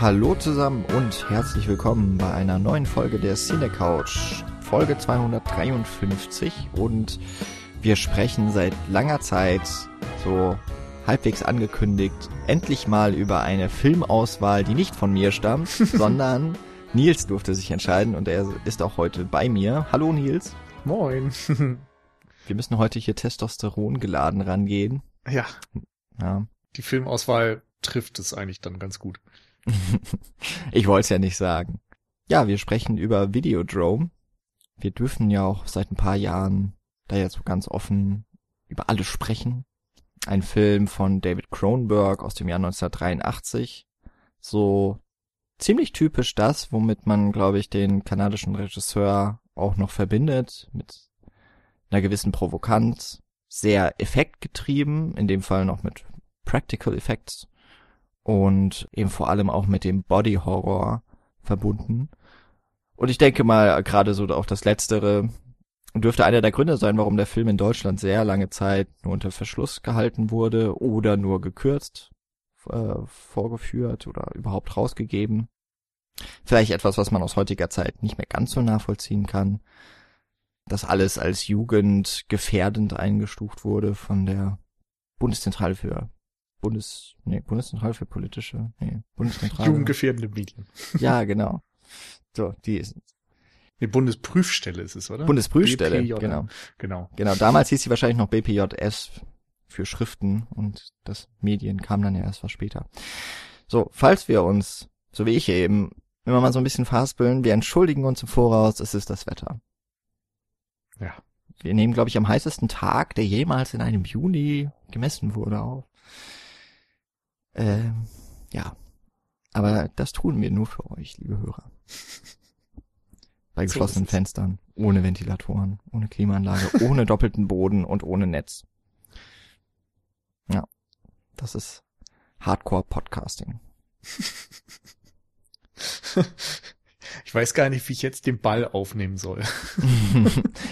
Hallo zusammen und herzlich willkommen bei einer neuen Folge der Cine Couch, Folge 253 und wir sprechen seit langer Zeit so halbwegs angekündigt endlich mal über eine Filmauswahl, die nicht von mir stammt, sondern Nils durfte sich entscheiden und er ist auch heute bei mir. Hallo Nils. Moin. wir müssen heute hier Testosteron geladen rangehen. Ja. Ja. Die Filmauswahl trifft es eigentlich dann ganz gut. ich wollte es ja nicht sagen. Ja, wir sprechen über Videodrome. Wir dürfen ja auch seit ein paar Jahren da jetzt so ganz offen über alles sprechen. Ein Film von David Cronenberg aus dem Jahr 1983. So ziemlich typisch das, womit man, glaube ich, den kanadischen Regisseur auch noch verbindet, mit einer gewissen Provokanz, sehr effektgetrieben, in dem Fall noch mit Practical Effects und eben vor allem auch mit dem Body Horror verbunden. Und ich denke mal, gerade so auch das Letztere dürfte einer der Gründe sein, warum der Film in Deutschland sehr lange Zeit nur unter Verschluss gehalten wurde oder nur gekürzt äh, vorgeführt oder überhaupt rausgegeben. Vielleicht etwas, was man aus heutiger Zeit nicht mehr ganz so nachvollziehen kann. Dass alles als jugendgefährdend eingestuft wurde von der Bundeszentrale für Bundes, nee, Bundeszentrale für politische, nee, Bundeszentrale. Jugendgefährdende Medien. Ja, genau. So, die ist. Die Bundesprüfstelle ist es, oder? Bundesprüfstelle, BPJ, genau. Genau. Genau, damals hieß sie wahrscheinlich noch BPJS für Schriften und das Medien kam dann ja erst was später. So, falls wir uns, so wie ich eben, immer mal so ein bisschen verhaspeln, wir entschuldigen uns im Voraus, es ist das Wetter. Ja. Wir nehmen, glaube ich, am heißesten Tag, der jemals in einem Juni gemessen wurde, auf. Ähm, ja. Aber das tun wir nur für euch, liebe Hörer. Bei geschlossenen so Fenstern, ohne Ventilatoren, ohne Klimaanlage, ohne doppelten Boden und ohne Netz. Ja. Das ist Hardcore-Podcasting. Ich weiß gar nicht, wie ich jetzt den Ball aufnehmen soll.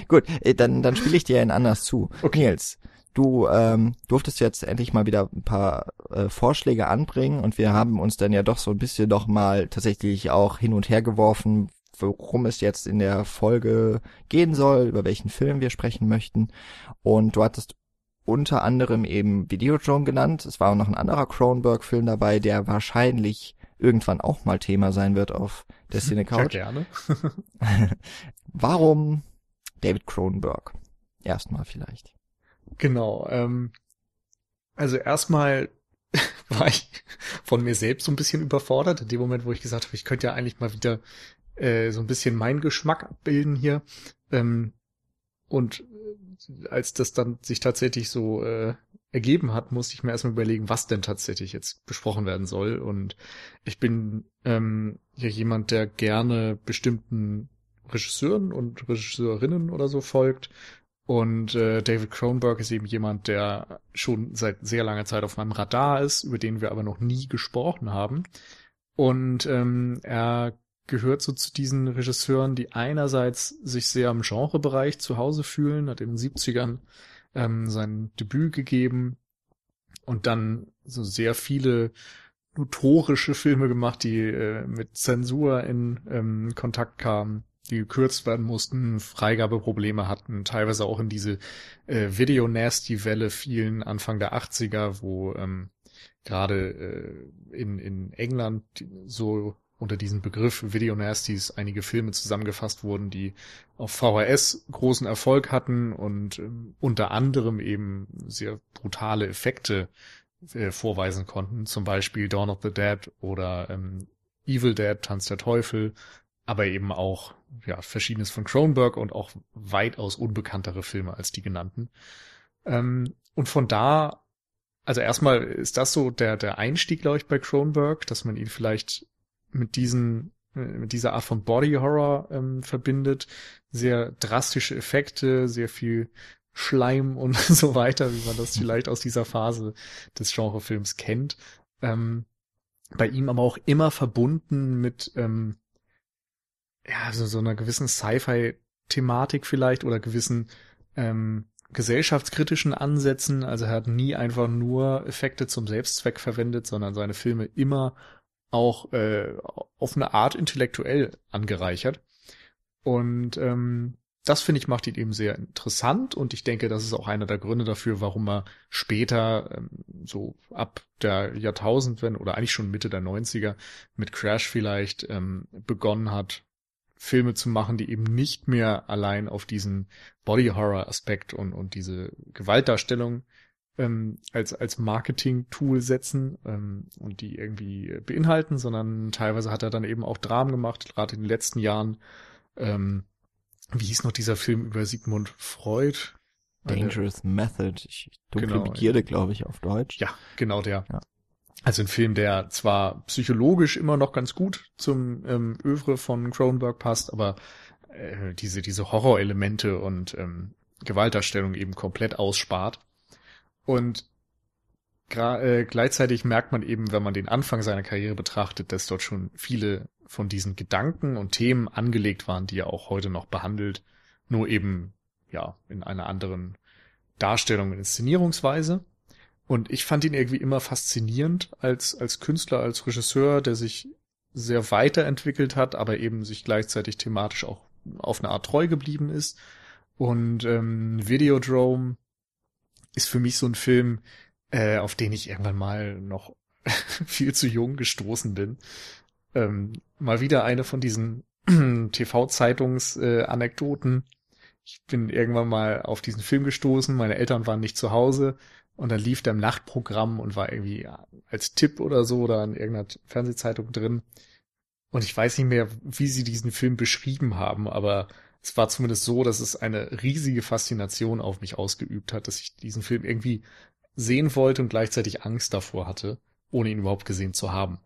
Gut, äh, dann, dann spiele ich dir einen anders zu. Okay. Nils, du ähm, durftest jetzt endlich mal wieder ein paar äh, Vorschläge anbringen und wir haben uns dann ja doch so ein bisschen doch mal tatsächlich auch hin und her geworfen, worum es jetzt in der Folge gehen soll, über welchen Film wir sprechen möchten. Und du hattest unter anderem eben Videodrome genannt. Es war auch noch ein anderer Cronenberg-Film dabei, der wahrscheinlich irgendwann auch mal Thema sein wird auf der Cine Couch. Ja, gerne. Warum David Cronenberg? Erstmal vielleicht. Genau. Ähm, also erstmal war ich von mir selbst so ein bisschen überfordert, in dem Moment, wo ich gesagt habe, ich könnte ja eigentlich mal wieder äh, so ein bisschen meinen Geschmack abbilden hier. Ähm, und äh, als das dann sich tatsächlich so äh, ergeben hat, musste ich mir erstmal überlegen, was denn tatsächlich jetzt besprochen werden soll. Und ich bin ähm, ja jemand, der gerne bestimmten Regisseuren und Regisseurinnen oder so folgt und äh, David Cronenberg ist eben jemand, der schon seit sehr langer Zeit auf meinem Radar ist, über den wir aber noch nie gesprochen haben. Und ähm, er gehört so zu diesen Regisseuren, die einerseits sich sehr im Genrebereich zu Hause fühlen, hat in den 70ern ähm, sein Debüt gegeben und dann so sehr viele notorische Filme gemacht, die äh, mit Zensur in ähm, Kontakt kamen die gekürzt werden mussten, Freigabeprobleme hatten, teilweise auch in diese äh, Video-Nasty-Welle fielen Anfang der 80er, wo ähm, gerade äh, in, in England so unter diesem Begriff Video Nasties einige Filme zusammengefasst wurden, die auf VHS großen Erfolg hatten und ähm, unter anderem eben sehr brutale Effekte äh, vorweisen konnten. Zum Beispiel Dawn of the Dead oder ähm, Evil Dead, Tanz der Teufel, aber eben auch ja, verschiedenes von Cronenberg und auch weitaus unbekanntere Filme als die genannten. Ähm, und von da, also erstmal ist das so der, der Einstieg, glaube ich, bei Cronenberg, dass man ihn vielleicht mit diesen äh, mit dieser Art von Body Horror ähm, verbindet. Sehr drastische Effekte, sehr viel Schleim und so weiter, wie man das vielleicht aus dieser Phase des Genrefilms kennt. Ähm, bei ihm aber auch immer verbunden mit ähm, ja, so, so einer gewissen Sci-Fi-Thematik vielleicht oder gewissen ähm, gesellschaftskritischen Ansätzen. Also er hat nie einfach nur Effekte zum Selbstzweck verwendet, sondern seine Filme immer auch äh, auf eine Art intellektuell angereichert. Und ähm, das finde ich macht ihn eben sehr interessant und ich denke, das ist auch einer der Gründe dafür, warum er später ähm, so ab der Jahrtausendwende oder eigentlich schon Mitte der 90er mit Crash vielleicht ähm, begonnen hat, Filme zu machen, die eben nicht mehr allein auf diesen Body Horror Aspekt und, und diese Gewaltdarstellung ähm, als, als Marketing-Tool setzen ähm, und die irgendwie beinhalten, sondern teilweise hat er dann eben auch Dramen gemacht, gerade in den letzten Jahren. Ähm, wie hieß noch dieser Film über Sigmund Freud? Dangerous Eine, Method. Ich, dunkle genau, Begierde, glaube ich, auf Deutsch. Ja, genau der. Ja. Also ein Film, der zwar psychologisch immer noch ganz gut zum ähm, Övre von Cronenberg passt, aber äh, diese, diese Horrorelemente und ähm, Gewaltdarstellung eben komplett ausspart. Und äh, gleichzeitig merkt man eben, wenn man den Anfang seiner Karriere betrachtet, dass dort schon viele von diesen Gedanken und Themen angelegt waren, die er auch heute noch behandelt, nur eben ja in einer anderen Darstellung und Inszenierungsweise. Und ich fand ihn irgendwie immer faszinierend als als Künstler, als Regisseur, der sich sehr weiterentwickelt hat, aber eben sich gleichzeitig thematisch auch auf eine Art treu geblieben ist. Und ähm, Videodrome ist für mich so ein Film, äh, auf den ich irgendwann mal noch viel zu jung gestoßen bin. Ähm, mal wieder eine von diesen TV-Zeitungs-Anekdoten. Äh, ich bin irgendwann mal auf diesen Film gestoßen, meine Eltern waren nicht zu Hause und dann lief der im Nachtprogramm und war irgendwie als Tipp oder so oder in irgendeiner Fernsehzeitung drin. Und ich weiß nicht mehr, wie sie diesen Film beschrieben haben, aber es war zumindest so, dass es eine riesige Faszination auf mich ausgeübt hat, dass ich diesen Film irgendwie sehen wollte und gleichzeitig Angst davor hatte, ohne ihn überhaupt gesehen zu haben.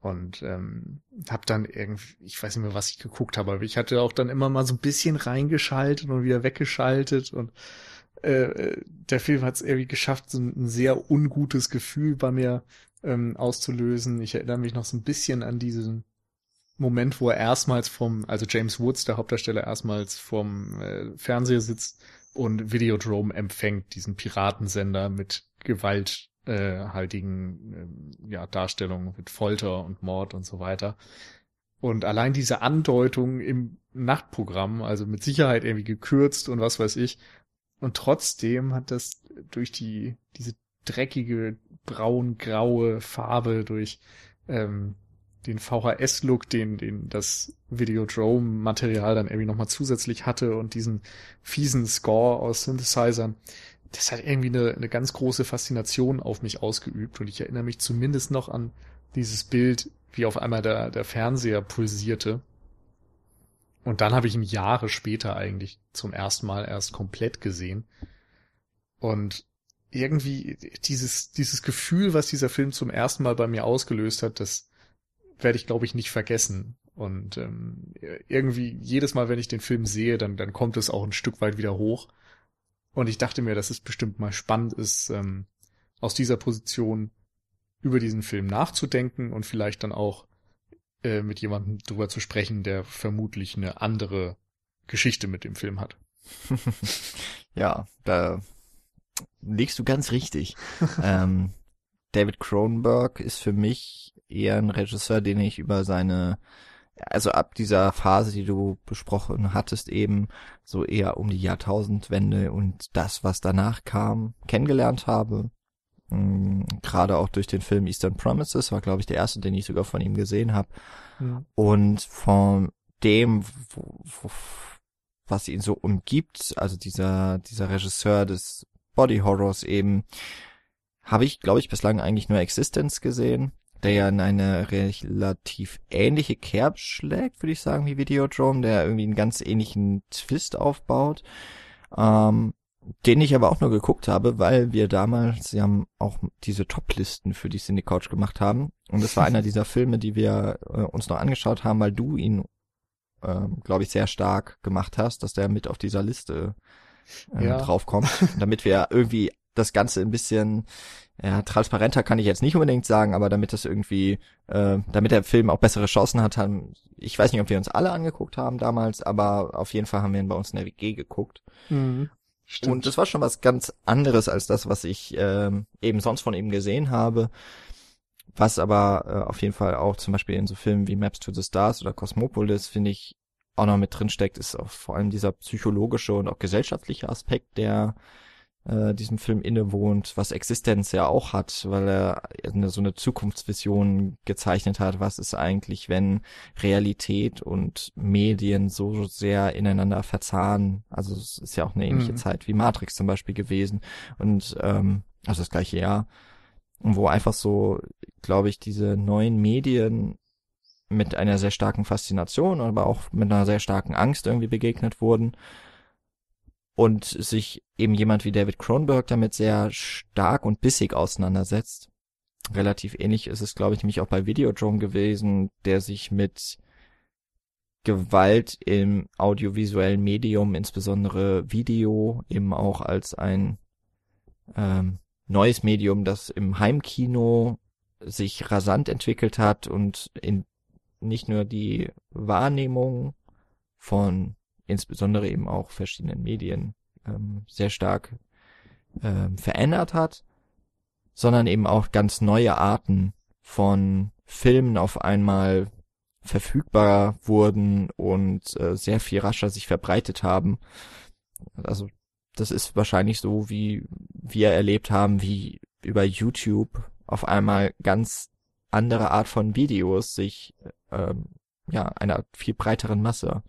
Und ähm, habe dann irgendwie, ich weiß nicht mehr, was ich geguckt habe, aber ich hatte auch dann immer mal so ein bisschen reingeschaltet und wieder weggeschaltet und äh, der Film hat es irgendwie geschafft, so ein, ein, sehr ungutes Gefühl bei mir ähm, auszulösen. Ich erinnere mich noch so ein bisschen an diesen Moment, wo er erstmals vom, also James Woods, der Hauptdarsteller, erstmals vom äh, Fernseher sitzt und Videodrome empfängt, diesen Piratensender mit gewalthaltigen äh, ja, Darstellungen, mit Folter und Mord und so weiter. Und allein diese Andeutung im Nachtprogramm, also mit Sicherheit irgendwie gekürzt und was weiß ich. Und trotzdem hat das durch die, diese dreckige braun-graue Farbe, durch ähm, den VHS-Look, den, den das Videodrome-Material dann irgendwie nochmal zusätzlich hatte und diesen fiesen Score aus Synthesizern. Das hat irgendwie eine, eine ganz große Faszination auf mich ausgeübt und ich erinnere mich zumindest noch an dieses Bild, wie auf einmal der, der Fernseher pulsierte. Und dann habe ich ihn Jahre später eigentlich zum ersten Mal erst komplett gesehen. Und irgendwie dieses, dieses Gefühl, was dieser Film zum ersten Mal bei mir ausgelöst hat, das, werde ich, glaube ich, nicht vergessen. Und ähm, irgendwie jedes Mal, wenn ich den Film sehe, dann, dann kommt es auch ein Stück weit wieder hoch. Und ich dachte mir, dass es bestimmt mal spannend ist, ähm, aus dieser Position über diesen Film nachzudenken und vielleicht dann auch äh, mit jemandem drüber zu sprechen, der vermutlich eine andere Geschichte mit dem Film hat. ja, da liegst du ganz richtig. ähm, David Cronenberg ist für mich eher ein Regisseur, den ich über seine, also ab dieser Phase, die du besprochen hattest, eben so eher um die Jahrtausendwende und das, was danach kam, kennengelernt habe. Mhm, Gerade auch durch den Film Eastern Promises war, glaube ich, der erste, den ich sogar von ihm gesehen habe. Mhm. Und von dem, wo, wo, was ihn so umgibt, also dieser, dieser Regisseur des Body Horrors eben, habe ich, glaube ich, bislang eigentlich nur Existence gesehen, der ja in eine relativ ähnliche Kerb schlägt, würde ich sagen, wie Videodrome, der irgendwie einen ganz ähnlichen Twist aufbaut. Ähm, den ich aber auch nur geguckt habe, weil wir damals, sie haben auch diese Top-Listen für die Cine Couch gemacht haben. Und es war einer dieser Filme, die wir äh, uns noch angeschaut haben, weil du ihn, äh, glaube ich, sehr stark gemacht hast, dass der mit auf dieser Liste äh, ja. draufkommt, damit wir irgendwie das Ganze ein bisschen ja, transparenter kann ich jetzt nicht unbedingt sagen, aber damit das irgendwie, äh, damit der Film auch bessere Chancen hat, haben, ich weiß nicht, ob wir uns alle angeguckt haben damals, aber auf jeden Fall haben wir ihn bei uns in der WG geguckt. Mhm, Und das war schon was ganz anderes als das, was ich ähm, eben sonst von ihm gesehen habe. Was aber äh, auf jeden Fall auch zum Beispiel in so Filmen wie Maps to the Stars oder Cosmopolis, finde ich, auch noch mit drin steckt, ist auch vor allem dieser psychologische und auch gesellschaftliche Aspekt, der äh, diesem Film innewohnt, was Existenz ja auch hat, weil er eine, so eine Zukunftsvision gezeichnet hat, was ist eigentlich, wenn Realität und Medien so sehr ineinander verzahnen. Also es ist ja auch eine ähnliche mhm. Zeit wie Matrix zum Beispiel gewesen und ähm, also das gleiche Jahr, wo einfach so, glaube ich, diese neuen Medien mit einer sehr starken Faszination, aber auch mit einer sehr starken Angst irgendwie begegnet wurden und sich eben jemand wie David Cronenberg damit sehr stark und bissig auseinandersetzt. Relativ ähnlich ist es, glaube ich, nämlich auch bei Videodrome gewesen, der sich mit Gewalt im audiovisuellen Medium, insbesondere Video, eben auch als ein ähm, neues Medium, das im Heimkino sich rasant entwickelt hat und in nicht nur die Wahrnehmung von insbesondere eben auch verschiedenen Medien ähm, sehr stark ähm, verändert hat, sondern eben auch ganz neue Arten von Filmen auf einmal verfügbar wurden und äh, sehr viel rascher sich verbreitet haben. Also das ist wahrscheinlich so, wie wir erlebt haben, wie über YouTube auf einmal ganz andere Art von Videos sich ähm, ja einer viel breiteren Masse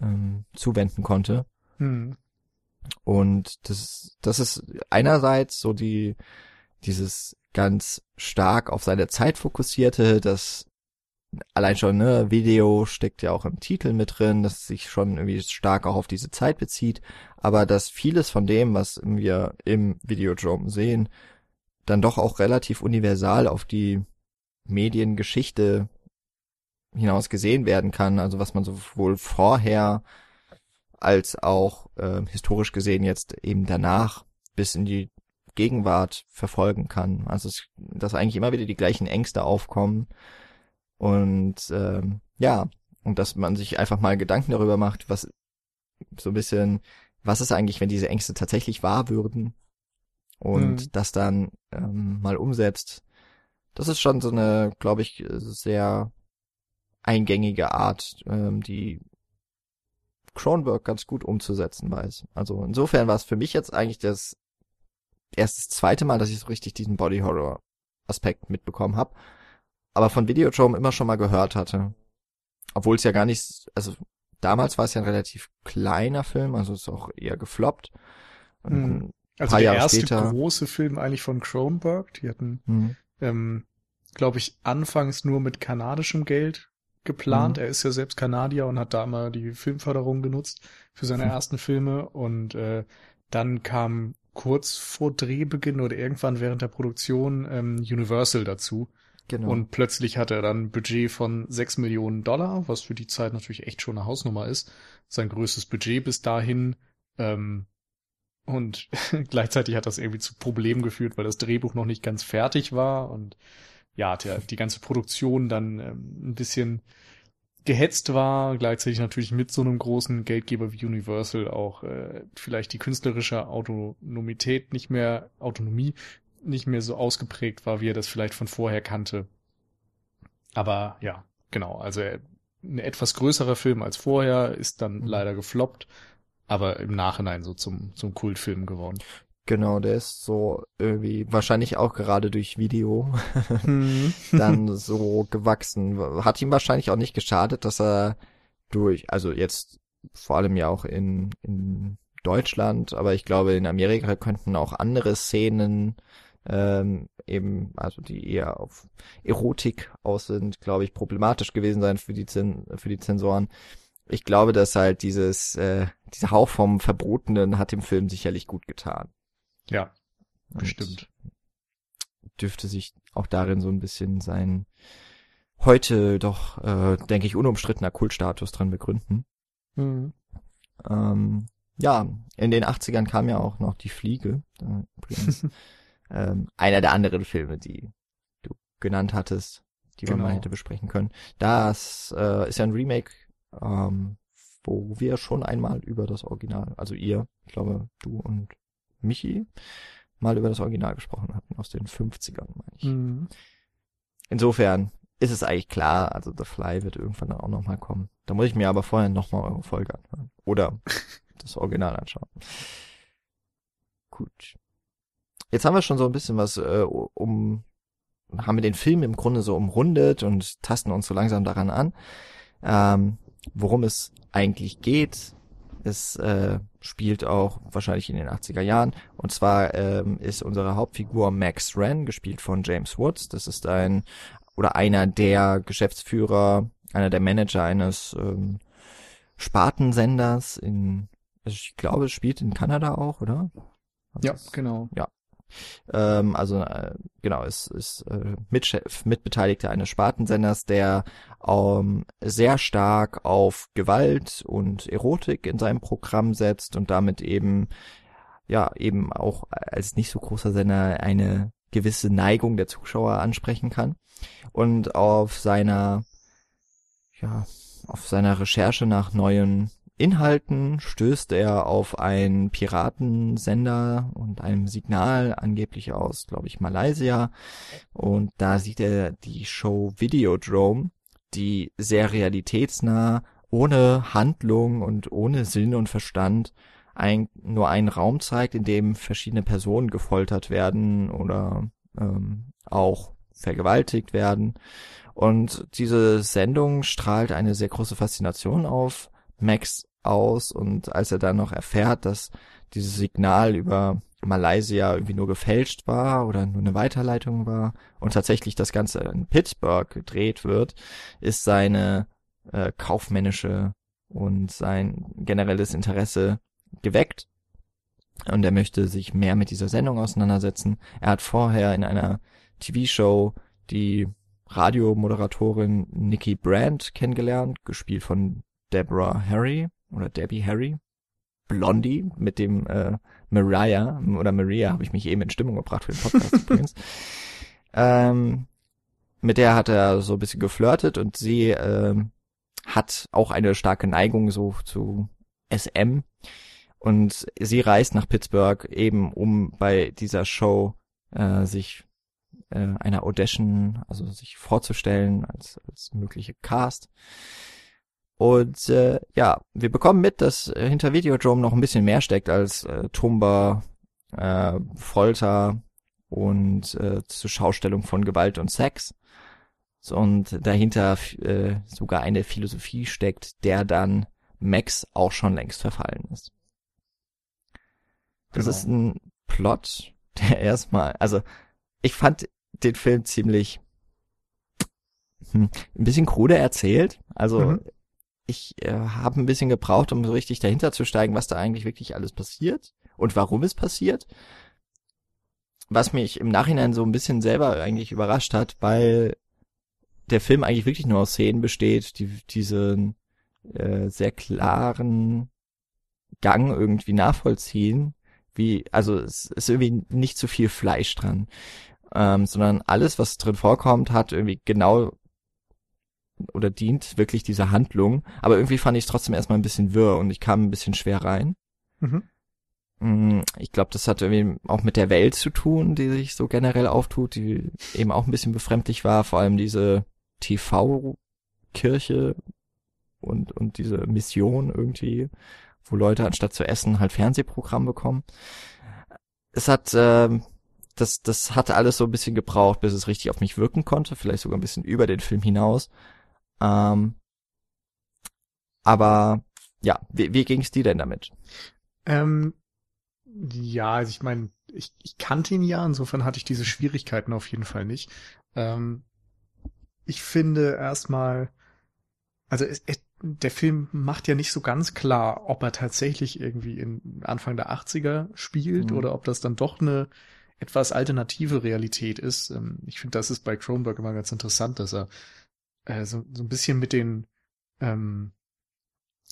ähm, zuwenden konnte. Hm. Und das, das ist einerseits so die, dieses ganz stark auf seine Zeit fokussierte, das allein schon, ne, Video steckt ja auch im Titel mit drin, dass sich schon irgendwie stark auch auf diese Zeit bezieht, aber dass vieles von dem, was wir im Videodrome sehen, dann doch auch relativ universal auf die Mediengeschichte hinaus gesehen werden kann, also was man sowohl vorher als auch äh, historisch gesehen jetzt eben danach bis in die Gegenwart verfolgen kann. Also es, dass eigentlich immer wieder die gleichen Ängste aufkommen und ähm, ja und dass man sich einfach mal Gedanken darüber macht, was so ein bisschen, was ist eigentlich, wenn diese Ängste tatsächlich wahr würden und mhm. das dann ähm, mal umsetzt. Das ist schon so eine, glaube ich, sehr eingängige Art, ähm, die Cronenberg ganz gut umzusetzen weiß. Also insofern war es für mich jetzt eigentlich das erst das zweite Mal, dass ich so richtig diesen Body Horror Aspekt mitbekommen habe, aber von Videodrome immer schon mal gehört hatte. Obwohl es ja gar nicht, also damals war es ja ein relativ kleiner Film, also ist auch eher gefloppt. Mhm. Also der Jahre erste später, große Film eigentlich von Cronenberg. Die hatten, mhm. ähm, glaube ich, anfangs nur mit kanadischem Geld geplant. Mhm. Er ist ja selbst Kanadier und hat da mal die Filmförderung genutzt für seine mhm. ersten Filme. Und äh, dann kam kurz vor Drehbeginn oder irgendwann während der Produktion ähm, Universal dazu. Genau. Und plötzlich hat er dann ein Budget von sechs Millionen Dollar, was für die Zeit natürlich echt schon eine Hausnummer ist. Sein größtes Budget bis dahin. Ähm, und gleichzeitig hat das irgendwie zu Problemen geführt, weil das Drehbuch noch nicht ganz fertig war und ja, der, die ganze Produktion dann ähm, ein bisschen gehetzt war, gleichzeitig natürlich mit so einem großen Geldgeber wie Universal auch äh, vielleicht die künstlerische Autonomität nicht mehr, Autonomie nicht mehr so ausgeprägt war, wie er das vielleicht von vorher kannte. Aber ja, genau, also ein etwas größerer Film als vorher ist dann mhm. leider gefloppt, aber im Nachhinein so zum, zum Kultfilm geworden. Genau, der ist so irgendwie wahrscheinlich auch gerade durch Video mhm. dann so gewachsen. Hat ihm wahrscheinlich auch nicht geschadet, dass er durch, also jetzt vor allem ja auch in, in Deutschland, aber ich glaube in Amerika könnten auch andere Szenen ähm, eben, also die eher auf Erotik aus sind, glaube ich, problematisch gewesen sein für die, Zen für die Zensoren. Ich glaube, dass halt dieses, äh, dieser Hauch vom Verbotenen hat dem Film sicherlich gut getan. Ja, bestimmt. dürfte sich auch darin so ein bisschen sein heute doch, äh, denke ich, unumstrittener Kultstatus dran begründen. Mhm. Ähm, ja, in den 80ern kam ja auch noch Die Fliege. Übrigens, ähm, einer der anderen Filme, die du genannt hattest, die genau. man mal hätte besprechen können. Das äh, ist ja ein Remake, ähm, wo wir schon einmal über das Original, also ihr, ich glaube, du und Michi mal über das Original gesprochen hatten, aus den 50ern, meine ich. Mhm. insofern ist es eigentlich klar, also The Fly wird irgendwann dann auch nochmal kommen. Da muss ich mir aber vorher nochmal eure Folge anhören. Oder das Original anschauen. Gut. Jetzt haben wir schon so ein bisschen was äh, um, haben wir den Film im Grunde so umrundet und tasten uns so langsam daran an, ähm, worum es eigentlich geht. Es äh, spielt auch wahrscheinlich in den 80er Jahren. Und zwar ähm, ist unsere Hauptfigur Max Wren, gespielt von James Woods. Das ist ein oder einer der Geschäftsführer, einer der Manager eines ähm, Spartensenders in, ich glaube, es spielt in Kanada auch, oder? Ja, genau. Ja. Ähm, also äh, genau, es ist äh, Mitchef, Mitbeteiligter eines Spartensenders, der ähm, sehr stark auf Gewalt und Erotik in seinem Programm setzt und damit eben ja eben auch als nicht so großer Sender eine gewisse Neigung der Zuschauer ansprechen kann. Und auf seiner ja auf seiner Recherche nach neuen Inhalten stößt er auf einen Piratensender und einem Signal, angeblich aus, glaube ich, Malaysia. Und da sieht er die Show Videodrome, die sehr realitätsnah, ohne Handlung und ohne Sinn und Verstand ein, nur einen Raum zeigt, in dem verschiedene Personen gefoltert werden oder ähm, auch vergewaltigt werden. Und diese Sendung strahlt eine sehr große Faszination auf Max aus und als er dann noch erfährt, dass dieses Signal über Malaysia irgendwie nur gefälscht war oder nur eine Weiterleitung war und tatsächlich das Ganze in Pittsburgh gedreht wird, ist seine äh, kaufmännische und sein generelles Interesse geweckt und er möchte sich mehr mit dieser Sendung auseinandersetzen. Er hat vorher in einer TV-Show die Radiomoderatorin Nikki Brandt kennengelernt, gespielt von Deborah Harry oder Debbie Harry. Blondie mit dem äh, Mariah oder Maria habe ich mich eben in Stimmung gebracht für den Podcast übrigens. Ähm, mit der hat er so ein bisschen geflirtet und sie ähm, hat auch eine starke Neigung so zu SM und sie reist nach Pittsburgh eben um bei dieser Show äh, sich äh, einer Audition, also sich vorzustellen als, als mögliche Cast. Und äh, ja, wir bekommen mit, dass äh, hinter Videodrome noch ein bisschen mehr steckt als äh, Tumba, äh, Folter und äh, zur Schaustellung von Gewalt und Sex. Und dahinter äh, sogar eine Philosophie steckt, der dann Max auch schon längst verfallen ist. Das genau. ist ein Plot, der erstmal, also ich fand den Film ziemlich hm, ein bisschen krude erzählt. Also mhm. Ich äh, habe ein bisschen gebraucht, um so richtig dahinter zu steigen, was da eigentlich wirklich alles passiert und warum es passiert. Was mich im Nachhinein so ein bisschen selber eigentlich überrascht hat, weil der Film eigentlich wirklich nur aus Szenen besteht, die diesen äh, sehr klaren Gang irgendwie nachvollziehen. Wie, also es ist irgendwie nicht zu viel Fleisch dran ähm, sondern alles, was drin vorkommt, hat irgendwie genau oder dient wirklich dieser Handlung. Aber irgendwie fand ich es trotzdem erstmal ein bisschen wirr und ich kam ein bisschen schwer rein. Mhm. Mm, ich glaube, das hat irgendwie auch mit der Welt zu tun, die sich so generell auftut, die eben auch ein bisschen befremdlich war, vor allem diese TV-Kirche und, und diese Mission irgendwie, wo Leute anstatt zu essen halt Fernsehprogramm bekommen. Es hat ähm, das, das hatte alles so ein bisschen gebraucht, bis es richtig auf mich wirken konnte, vielleicht sogar ein bisschen über den Film hinaus. Ähm, aber ja, wie, wie ging es dir denn damit? Ähm, ja, also ich meine, ich, ich kannte ihn ja, insofern hatte ich diese Schwierigkeiten auf jeden Fall nicht. Ähm, ich finde erstmal, also es, es, der Film macht ja nicht so ganz klar, ob er tatsächlich irgendwie in Anfang der 80er spielt mhm. oder ob das dann doch eine etwas alternative Realität ist. Ähm, ich finde, das ist bei Kronberg immer ganz interessant, dass er äh, so, so ein bisschen mit den ähm,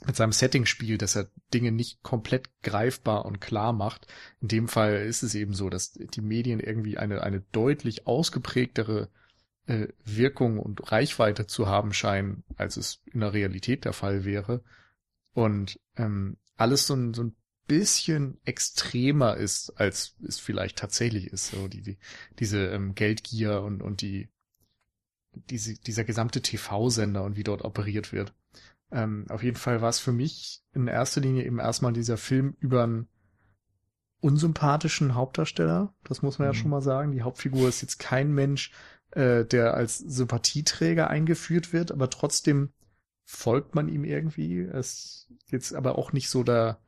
mit seinem Setting spielt, dass er Dinge nicht komplett greifbar und klar macht. In dem Fall ist es eben so, dass die Medien irgendwie eine, eine deutlich ausgeprägtere äh, Wirkung und Reichweite zu haben scheinen, als es in der Realität der Fall wäre. Und ähm, alles so ein, so ein bisschen extremer ist, als es vielleicht tatsächlich ist. So die, die diese ähm, Geldgier und und die diese, dieser gesamte TV-Sender und wie dort operiert wird. Ähm, auf jeden Fall war es für mich in erster Linie eben erstmal dieser Film über einen unsympathischen Hauptdarsteller. Das muss man mhm. ja schon mal sagen. Die Hauptfigur ist jetzt kein Mensch, äh, der als Sympathieträger eingeführt wird, aber trotzdem folgt man ihm irgendwie. Es ist jetzt aber auch nicht so da,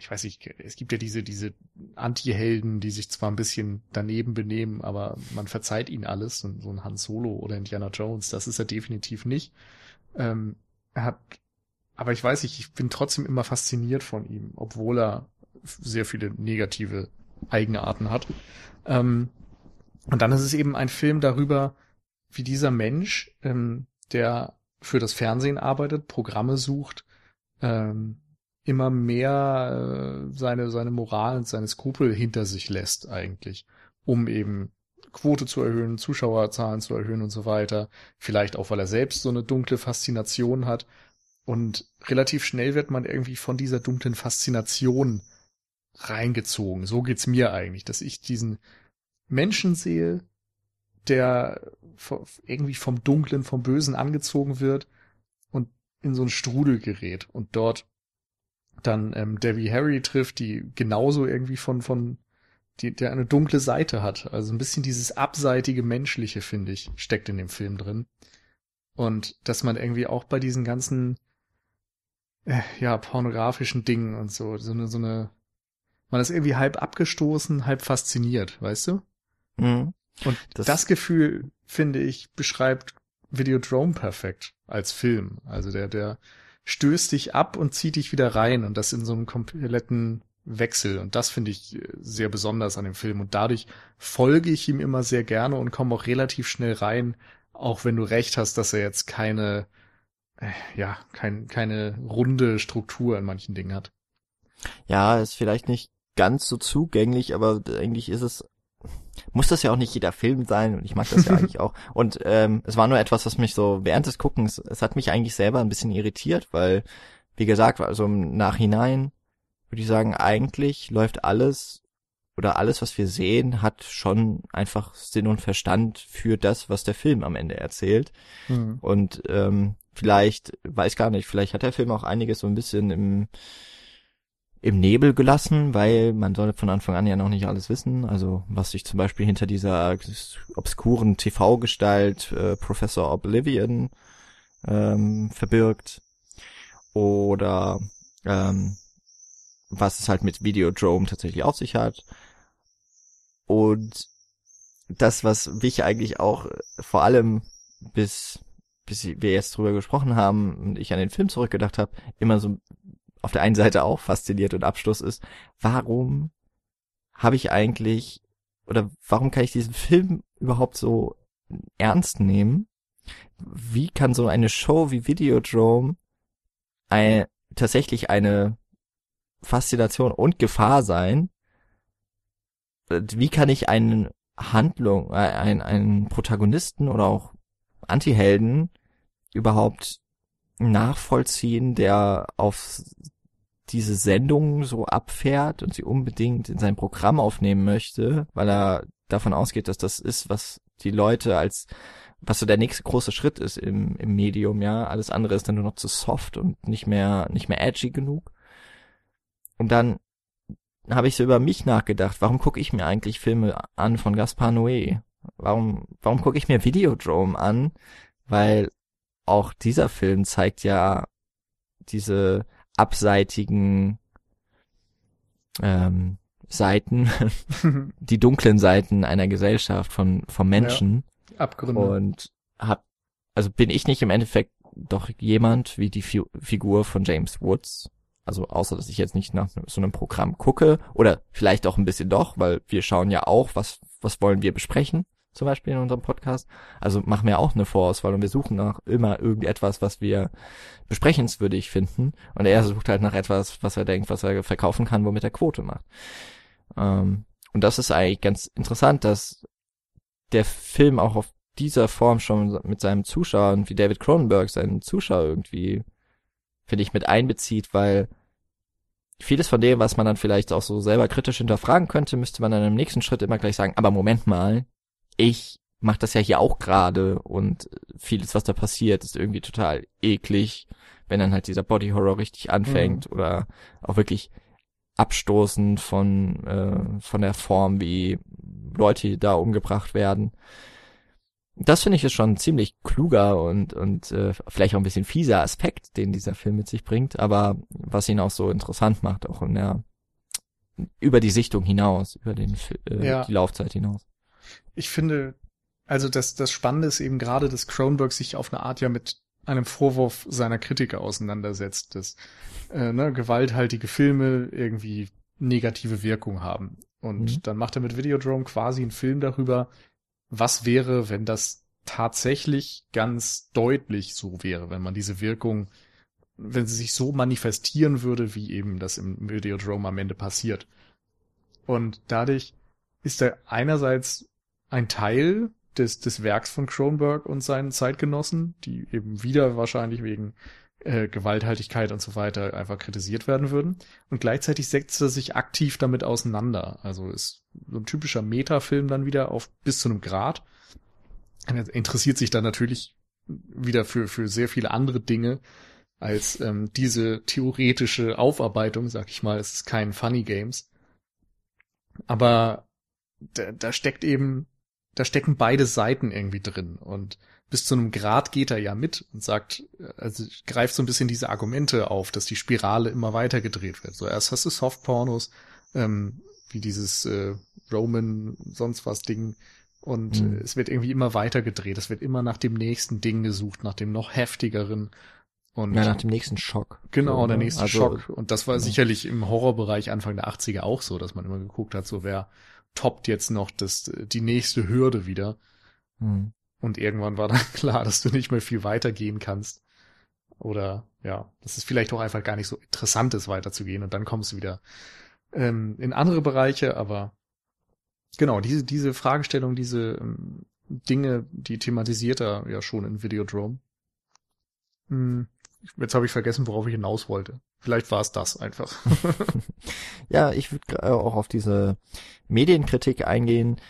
ich weiß nicht, es gibt ja diese, diese Anti-Helden, die sich zwar ein bisschen daneben benehmen, aber man verzeiht ihnen alles. so ein Han Solo oder Indiana Jones, das ist er definitiv nicht. Ähm, er hat, aber ich weiß nicht, ich bin trotzdem immer fasziniert von ihm, obwohl er sehr viele negative Eigenarten hat. Ähm, und dann ist es eben ein Film darüber, wie dieser Mensch, ähm, der für das Fernsehen arbeitet, Programme sucht, ähm, immer mehr äh, seine, seine Moral und seine Skrupel hinter sich lässt eigentlich, um eben Quote zu erhöhen, Zuschauerzahlen zu erhöhen und so weiter. Vielleicht auch, weil er selbst so eine dunkle Faszination hat. Und relativ schnell wird man irgendwie von dieser dunklen Faszination reingezogen. So geht's mir eigentlich, dass ich diesen Menschen sehe, der irgendwie vom Dunklen, vom Bösen angezogen wird und in so einen Strudel gerät und dort dann ähm, Debbie Harry trifft, die genauso irgendwie von, von, die, der eine dunkle Seite hat. Also ein bisschen dieses abseitige Menschliche, finde ich, steckt in dem Film drin. Und dass man irgendwie auch bei diesen ganzen, äh, ja, pornografischen Dingen und so, so eine, so eine, man ist irgendwie halb abgestoßen, halb fasziniert, weißt du? Mhm. Und das, das Gefühl, finde ich, beschreibt Videodrome perfekt als Film. Also der, der stößt dich ab und zieht dich wieder rein und das in so einem kompletten Wechsel. Und das finde ich äh, sehr besonders an dem Film. Und dadurch folge ich ihm immer sehr gerne und komme auch relativ schnell rein, auch wenn du recht hast, dass er jetzt keine, äh, ja, kein, keine runde Struktur in manchen Dingen hat. Ja, ist vielleicht nicht ganz so zugänglich, aber eigentlich ist es muss das ja auch nicht jeder Film sein und ich mag das ja eigentlich auch. Und ähm, es war nur etwas, was mich so während des Guckens, es hat mich eigentlich selber ein bisschen irritiert, weil, wie gesagt, also im Nachhinein würde ich sagen, eigentlich läuft alles oder alles, was wir sehen, hat schon einfach Sinn und Verstand für das, was der Film am Ende erzählt. Mhm. Und ähm, vielleicht, weiß gar nicht, vielleicht hat der Film auch einiges so ein bisschen im im Nebel gelassen, weil man soll von Anfang an ja noch nicht alles wissen. Also was sich zum Beispiel hinter dieser obskuren TV-Gestalt äh, Professor Oblivion ähm, verbirgt. Oder ähm, was es halt mit Videodrome tatsächlich auf sich hat. Und das, was mich eigentlich auch vor allem bis bis wir jetzt drüber gesprochen haben und ich an den Film zurückgedacht habe, immer so auf der einen Seite auch fasziniert und Abschluss ist, warum habe ich eigentlich oder warum kann ich diesen Film überhaupt so ernst nehmen? Wie kann so eine Show wie Videodrome ein, tatsächlich eine Faszination und Gefahr sein? Wie kann ich einen Handlung, äh, einen, einen Protagonisten oder auch Antihelden überhaupt nachvollziehen, der auf diese Sendung so abfährt und sie unbedingt in sein Programm aufnehmen möchte, weil er davon ausgeht, dass das ist, was die Leute als was so der nächste große Schritt ist im, im Medium, ja. Alles andere ist dann nur noch zu soft und nicht mehr, nicht mehr edgy genug. Und dann habe ich so über mich nachgedacht, warum gucke ich mir eigentlich Filme an von Gaspar Noé? Warum, warum gucke ich mir Videodrome an? Weil auch dieser Film zeigt ja diese abseitigen ähm, Seiten, die dunklen Seiten einer Gesellschaft von vom Menschen. Ja, Abgründe. Und hab, also bin ich nicht im Endeffekt doch jemand wie die Fi Figur von James Woods. Also außer dass ich jetzt nicht nach so einem Programm gucke oder vielleicht auch ein bisschen doch, weil wir schauen ja auch, was was wollen wir besprechen zum Beispiel in unserem Podcast. Also machen wir auch eine Vorauswahl und wir suchen nach immer irgendetwas, was wir besprechenswürdig finden. Und er sucht halt nach etwas, was er denkt, was er verkaufen kann, womit er Quote macht. Ähm, und das ist eigentlich ganz interessant, dass der Film auch auf dieser Form schon mit seinem Zuschauer und wie David Cronenberg seinen Zuschauer irgendwie, finde ich, mit einbezieht, weil vieles von dem, was man dann vielleicht auch so selber kritisch hinterfragen könnte, müsste man dann im nächsten Schritt immer gleich sagen, aber Moment mal, ich macht das ja hier auch gerade und vieles, was da passiert, ist irgendwie total eklig, wenn dann halt dieser Body Horror richtig anfängt mhm. oder auch wirklich abstoßend von äh, von der Form, wie Leute da umgebracht werden. Das finde ich ist schon ein ziemlich kluger und und äh, vielleicht auch ein bisschen fieser Aspekt, den dieser Film mit sich bringt, aber was ihn auch so interessant macht, auch in der über die Sichtung hinaus, über den äh, ja. die Laufzeit hinaus. Ich finde, also das, das Spannende ist eben gerade, dass Cronenberg sich auf eine Art ja mit einem Vorwurf seiner Kritiker auseinandersetzt, dass äh, ne, gewalthaltige Filme irgendwie negative Wirkung haben. Und mhm. dann macht er mit Videodrome quasi einen Film darüber, was wäre, wenn das tatsächlich ganz deutlich so wäre, wenn man diese Wirkung, wenn sie sich so manifestieren würde, wie eben das im Videodrome am Ende passiert. Und dadurch ist er einerseits ein Teil des, des Werks von Kronberg und seinen Zeitgenossen, die eben wieder wahrscheinlich wegen äh, Gewalthaltigkeit und so weiter einfach kritisiert werden würden. Und gleichzeitig setzt er sich aktiv damit auseinander. Also ist so ein typischer Metafilm dann wieder auf bis zu einem Grad. Er interessiert sich dann natürlich wieder für, für sehr viele andere Dinge als ähm, diese theoretische Aufarbeitung, sag ich mal. Es ist kein Funny Games. Aber da, da steckt eben da stecken beide Seiten irgendwie drin und bis zu einem Grad geht er ja mit und sagt, also greift so ein bisschen diese Argumente auf, dass die Spirale immer weiter gedreht wird. So erst hast du Softpornos, ähm, wie dieses äh, Roman sonst was Ding und mhm. es wird irgendwie immer weiter gedreht. Es wird immer nach dem nächsten Ding gesucht, nach dem noch heftigeren und ja, nach dem nächsten Schock. Genau, so, der ne? nächste also, Schock. Und das war ja. sicherlich im Horrorbereich Anfang der 80er auch so, dass man immer geguckt hat, so wer toppt jetzt noch das, die nächste Hürde wieder. Mhm. Und irgendwann war dann klar, dass du nicht mehr viel weitergehen kannst. Oder ja, dass es vielleicht auch einfach gar nicht so interessant ist, weiterzugehen. Und dann kommst du wieder ähm, in andere Bereiche, aber genau, diese, diese Fragestellung, diese ähm, Dinge, die thematisiert er ja schon in Videodrome. Hm, jetzt habe ich vergessen, worauf ich hinaus wollte. Vielleicht war es das einfach. ja, ich würde auch auf diese Medienkritik eingehen.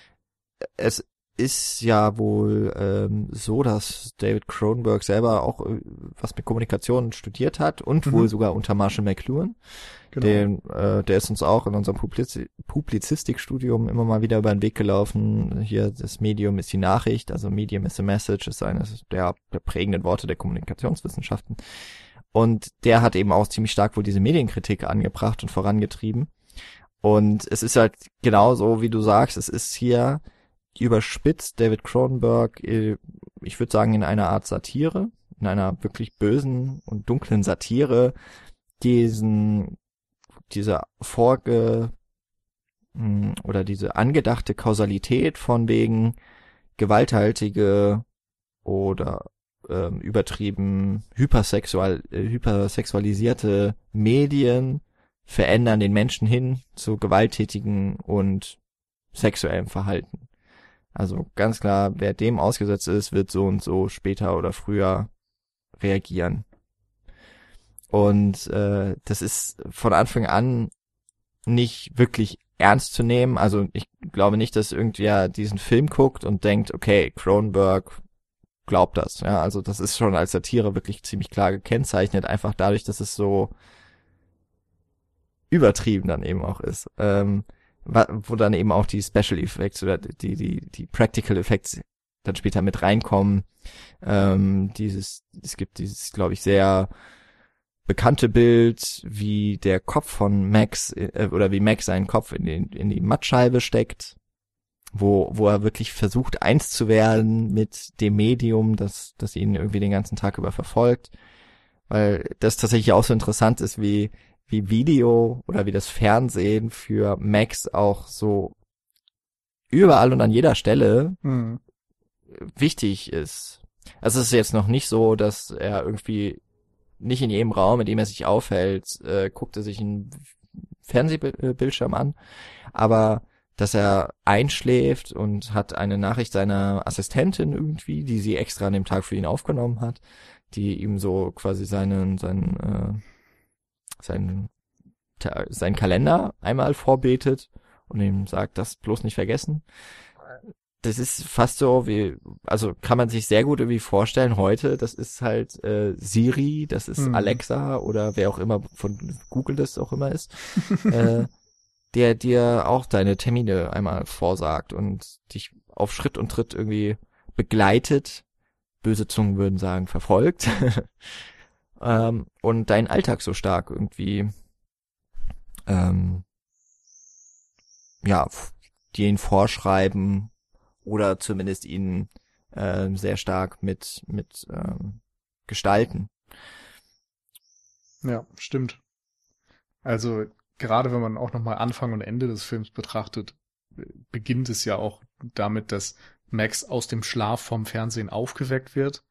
Es ist ja wohl ähm, so, dass David Cronenberg selber auch äh, was mit Kommunikation studiert hat und mhm. wohl sogar unter Marshall McLuhan. Genau. Den, äh, der ist uns auch in unserem Publiz Publizistikstudium immer mal wieder über den Weg gelaufen. Hier das Medium ist die Nachricht, also Medium is a Message ist eines der, der prägenden Worte der Kommunikationswissenschaften. Und der hat eben auch ziemlich stark wohl diese Medienkritik angebracht und vorangetrieben. Und es ist halt genauso, wie du sagst, es ist hier überspitzt David Cronenberg, äh, ich würde sagen, in einer Art Satire, in einer wirklich bösen und dunklen Satire, diesen, diese Vorge, hm, oder diese angedachte Kausalität von wegen gewalthaltige oder ähm, übertrieben hypersexual, äh, hypersexualisierte Medien verändern den Menschen hin zu gewalttätigen und sexuellem Verhalten. Also ganz klar, wer dem ausgesetzt ist, wird so und so später oder früher reagieren. Und äh, das ist von Anfang an nicht wirklich ernst zu nehmen. Also ich glaube nicht, dass irgendwer diesen Film guckt und denkt, okay, Cronenberg glaubt das. Ja, also das ist schon als Satire wirklich ziemlich klar gekennzeichnet, einfach dadurch, dass es so übertrieben dann eben auch ist. Ähm, wo dann eben auch die Special Effects oder die, die, die Practical Effects dann später mit reinkommen. Ähm, dieses, es gibt dieses, glaube ich, sehr bekannte Bild, wie der Kopf von Max, äh, oder wie Max seinen Kopf in, den, in die Mattscheibe steckt wo, wo er wirklich versucht, eins zu werden mit dem Medium, das, das ihn irgendwie den ganzen Tag über verfolgt. Weil das tatsächlich auch so interessant ist, wie, wie Video oder wie das Fernsehen für Max auch so überall und an jeder Stelle mhm. wichtig ist. Also es ist jetzt noch nicht so, dass er irgendwie nicht in jedem Raum, in dem er sich aufhält, äh, guckt er sich einen Fernsehbildschirm an, aber dass er einschläft und hat eine Nachricht seiner Assistentin irgendwie, die sie extra an dem Tag für ihn aufgenommen hat, die ihm so quasi seinen, seinen, äh, seinen, seinen Kalender einmal vorbetet und ihm sagt, das bloß nicht vergessen. das ist fast so wie, also kann man sich sehr gut irgendwie vorstellen heute, das ist halt äh, Siri, das ist Mhm. Alexa oder wer auch immer von Google das auch immer ist, äh, der dir auch deine Termine einmal vorsagt und dich auf Schritt und Tritt irgendwie begleitet, böse Zungen würden sagen, verfolgt, ähm, und deinen Alltag so stark irgendwie, ähm, ja, dir ihn vorschreiben oder zumindest ihn ähm, sehr stark mit, mit ähm, gestalten. Ja, stimmt. Also gerade wenn man auch nochmal Anfang und Ende des Films betrachtet, äh, beginnt es ja auch damit, dass Max aus dem Schlaf vom Fernsehen aufgeweckt wird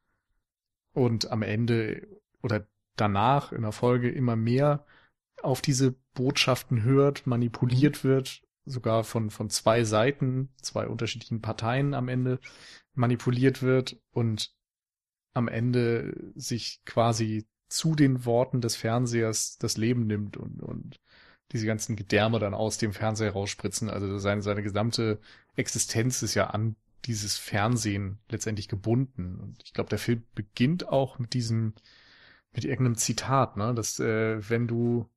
und am Ende oder danach in der Folge immer mehr auf diese Botschaften hört, manipuliert wird, sogar von, von zwei Seiten, zwei unterschiedlichen Parteien am Ende manipuliert wird und am Ende sich quasi zu den Worten des Fernsehers das Leben nimmt und, und diese ganzen Gedärme dann aus dem Fernseher rausspritzen. Also seine, seine gesamte Existenz ist ja an dieses Fernsehen letztendlich gebunden. Und ich glaube, der Film beginnt auch mit diesem, mit irgendeinem Zitat, ne, dass äh, wenn du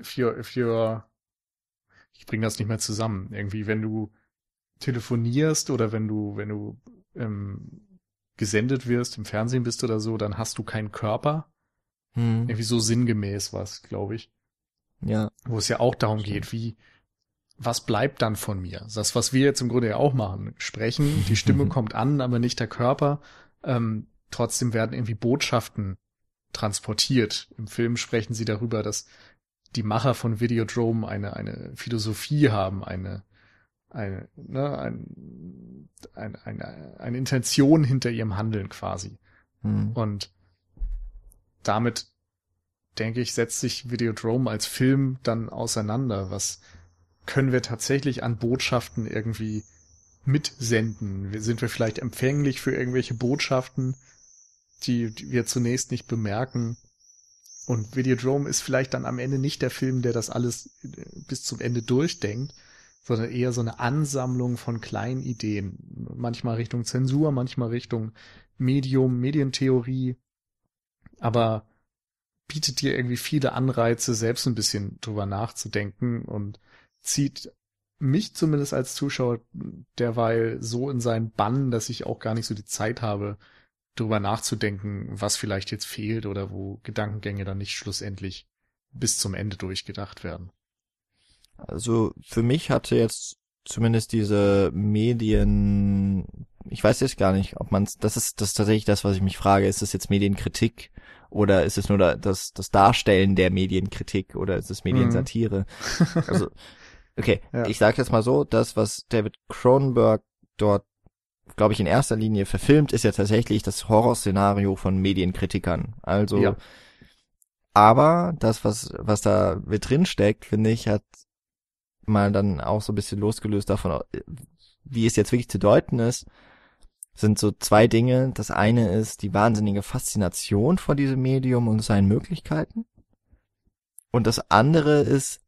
für, für, ich bringe das nicht mehr zusammen, irgendwie, wenn du telefonierst oder wenn du, wenn du ähm, gesendet wirst, im Fernsehen bist oder so, dann hast du keinen Körper. Hm, Irgendwie so sinngemäß was, glaube ich. ja, Wo es ja auch darum geht, wie, was bleibt dann von mir? Das, was wir jetzt im Grunde ja auch machen. Sprechen, die Stimme kommt an, aber nicht der Körper. Ähm, trotzdem werden irgendwie Botschaften transportiert. Im Film sprechen sie darüber, dass die Macher von Videodrome eine, eine Philosophie haben, eine, eine, ne, ein, ein, eine, eine Intention hinter ihrem Handeln quasi. hm, Und damit, denke ich, setzt sich Videodrome als Film dann auseinander. Was können wir tatsächlich an Botschaften irgendwie mitsenden? Sind wir vielleicht empfänglich für irgendwelche Botschaften, die, die wir zunächst nicht bemerken? Und Videodrome ist vielleicht dann am Ende nicht der Film, der das alles äh, bis zum Ende durchdenkt, sondern eher so eine Ansammlung von kleinen Ideen. Manchmal Richtung Zensur, manchmal Richtung Medium, Medientheorie, aber bietet dir irgendwie viele Anreize, selbst ein bisschen drüber nachzudenken und zieht mich zumindest als Zuschauer derweil so in seinen Bann, dass ich auch gar nicht so die Zeit habe, drüber nachzudenken, was vielleicht jetzt fehlt oder wo Gedankengänge dann nicht schlussendlich bis zum Ende durchgedacht werden. Also für mich hatte jetzt zumindest diese Medien, ich weiß jetzt gar nicht, ob man das ist das ist tatsächlich das, was ich mich frage, ist es jetzt Medienkritik oder ist es nur da- das das Darstellen der Medienkritik oder ist es Mediensatire? Also okay, Ja. ich sage jetzt mal so, das was David Cronenberg dort glaube ich in erster Linie verfilmt, ist ja tatsächlich das Horrorszenario von Medienkritikern. Also Ja. aber das was was da mit drin steckt, finde ich, hat mal dann auch so ein bisschen losgelöst davon, wie es jetzt wirklich zu deuten ist, sind so zwei Dinge. Das eine ist die wahnsinnige Faszination vor diesem Medium und seinen Möglichkeiten. Und das andere ist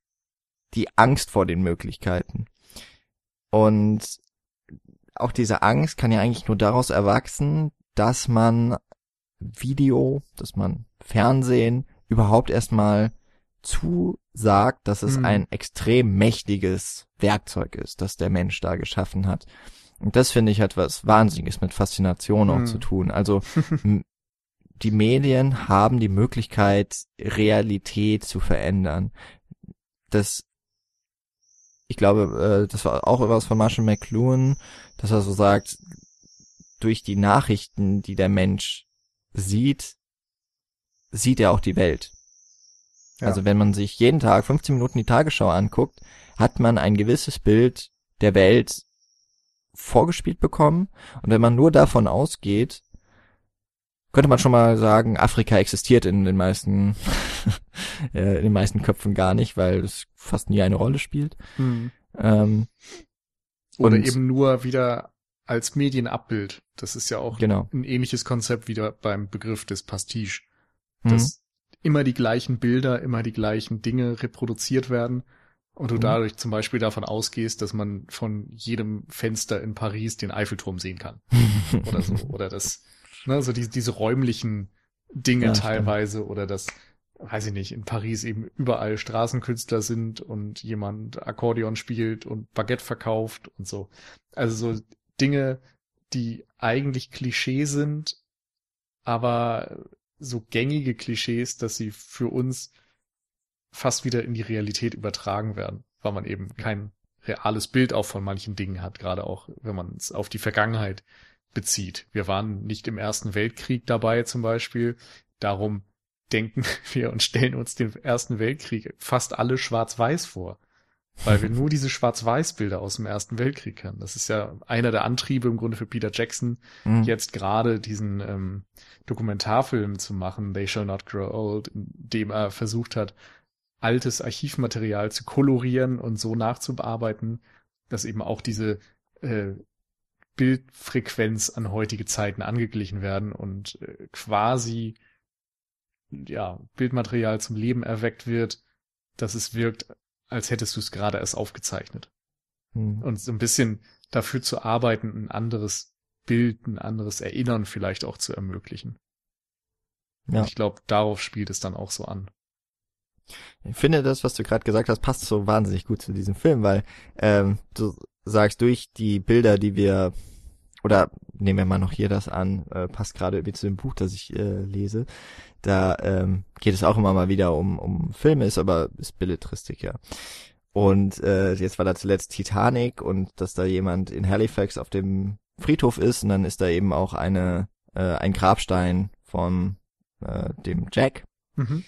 die Angst vor den Möglichkeiten. Und auch diese Angst kann ja eigentlich nur daraus erwachsen, dass man Video, dass man Fernsehen überhaupt erstmal zusagt, dass es Mhm. ein extrem mächtiges Werkzeug ist, das der Mensch da geschaffen hat. Und das finde ich hat was Wahnsinniges mit Faszination auch Mhm. zu tun. Also die Medien haben die Möglichkeit, Realität zu verändern. Das, ich glaube, äh, das war auch was von Marshall McLuhan, dass er so sagt, durch die Nachrichten, die der Mensch sieht, sieht er auch die Welt. Ja. Also wenn man sich jeden Tag 15 Minuten die Tagesschau anguckt, hat man ein gewisses Bild der Welt vorgespielt bekommen. Und wenn man nur davon ausgeht, könnte man schon mal sagen, Afrika existiert in den meisten, äh, in den meisten Köpfen gar nicht, weil es fast nie eine Rolle spielt. Hm. Ähm, Oder eben nur wieder als Medienabbild. Das ist ja auch genau. ein ähnliches Konzept wieder beim Begriff des Pastiche. Mhm. Dass immer die gleichen Bilder, immer die gleichen Dinge reproduziert werden Und du Mhm. dadurch zum Beispiel davon ausgehst, dass man von jedem Fenster in Paris den Eiffelturm sehen kann. Oder so. Oder das, ne, so die, diese räumlichen Dinge Ja, stimmt. teilweise oder das, weiß ich nicht, in Paris eben überall Straßenkünstler sind und jemand Akkordeon spielt und Baguette verkauft und so. Also so Dinge, die eigentlich Klischee sind, aber so gängige Klischees, dass sie für uns fast wieder in die Realität übertragen werden, weil man eben kein reales Bild auch von manchen Dingen hat, gerade auch wenn man es auf die Vergangenheit bezieht. Wir waren nicht im Ersten Weltkrieg dabei zum Beispiel, darum denken wir und stellen uns den Ersten Weltkrieg fast alle schwarz-weiß vor, weil wir nur diese schwarz-weiß-Bilder aus dem Ersten Weltkrieg kennen. Das ist ja einer der Antriebe im Grunde für Peter Jackson, Mhm. jetzt gerade diesen ähm, Dokumentarfilm zu machen, They Shall Not Grow Old, in dem er versucht hat, altes Archivmaterial zu kolorieren und so nachzubearbeiten, dass eben auch diese äh, Bildfrequenz an heutige Zeiten angeglichen werden und äh, quasi ja Bildmaterial zum Leben erweckt wird, dass es wirkt, als hättest du es gerade erst aufgezeichnet Mhm. und so ein bisschen dafür zu arbeiten, ein anderes Bild, ein anderes Erinnern vielleicht auch zu ermöglichen. Ja. Ich glaube, darauf spielt es dann auch so an. Ich finde das, was du gerade gesagt hast, passt so wahnsinnig gut zu diesem Film, weil ähm, du sagst durch die Bilder, die wir oder nehmen wir mal noch hier das an, äh, passt gerade irgendwie zu dem Buch, das ich äh, lese. Da ähm, geht es auch immer mal wieder um um Filme, ist aber ist Belletristik ja. Und äh, jetzt war da zuletzt Titanic und dass da jemand in Halifax auf dem Friedhof ist und dann ist da eben auch eine äh, ein Grabstein von äh, dem Jack Mhm.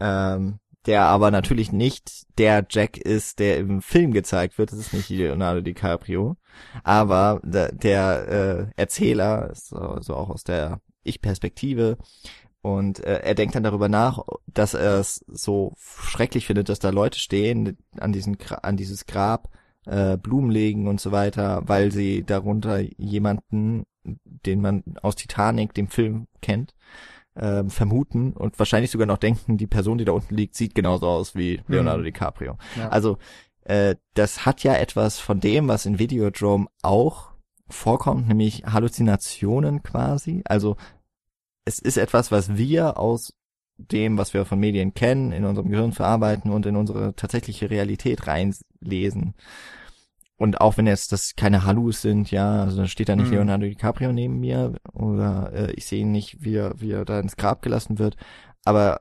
ähm, der aber natürlich nicht der Jack ist, der im Film gezeigt wird. Das ist nicht Leonardo DiCaprio, aber der, der äh, Erzähler so, so auch aus der Ich-Perspektive. Und äh, er denkt dann darüber nach, dass er es so schrecklich findet, dass da Leute stehen an diesen an dieses Grab äh, Blumen legen und so weiter, weil sie darunter jemanden, den man aus Titanic, dem Film kennt, ähm, vermuten und wahrscheinlich sogar noch denken, die Person, die da unten liegt, sieht genauso aus wie Leonardo Mhm. DiCaprio. Ja. Also äh, das hat ja etwas von dem, was in Videodrome auch vorkommt, nämlich Halluzinationen quasi. Also es ist etwas, was wir aus dem, was wir von Medien kennen, in unserem Gehirn verarbeiten und in unsere tatsächliche Realität reinlesen. Und auch wenn jetzt das keine Hallus sind, ja, also da steht da nicht Mhm. Leonardo DiCaprio neben mir oder äh, ich sehe ihn nicht, wie er, wie er da ins Grab gelassen wird, aber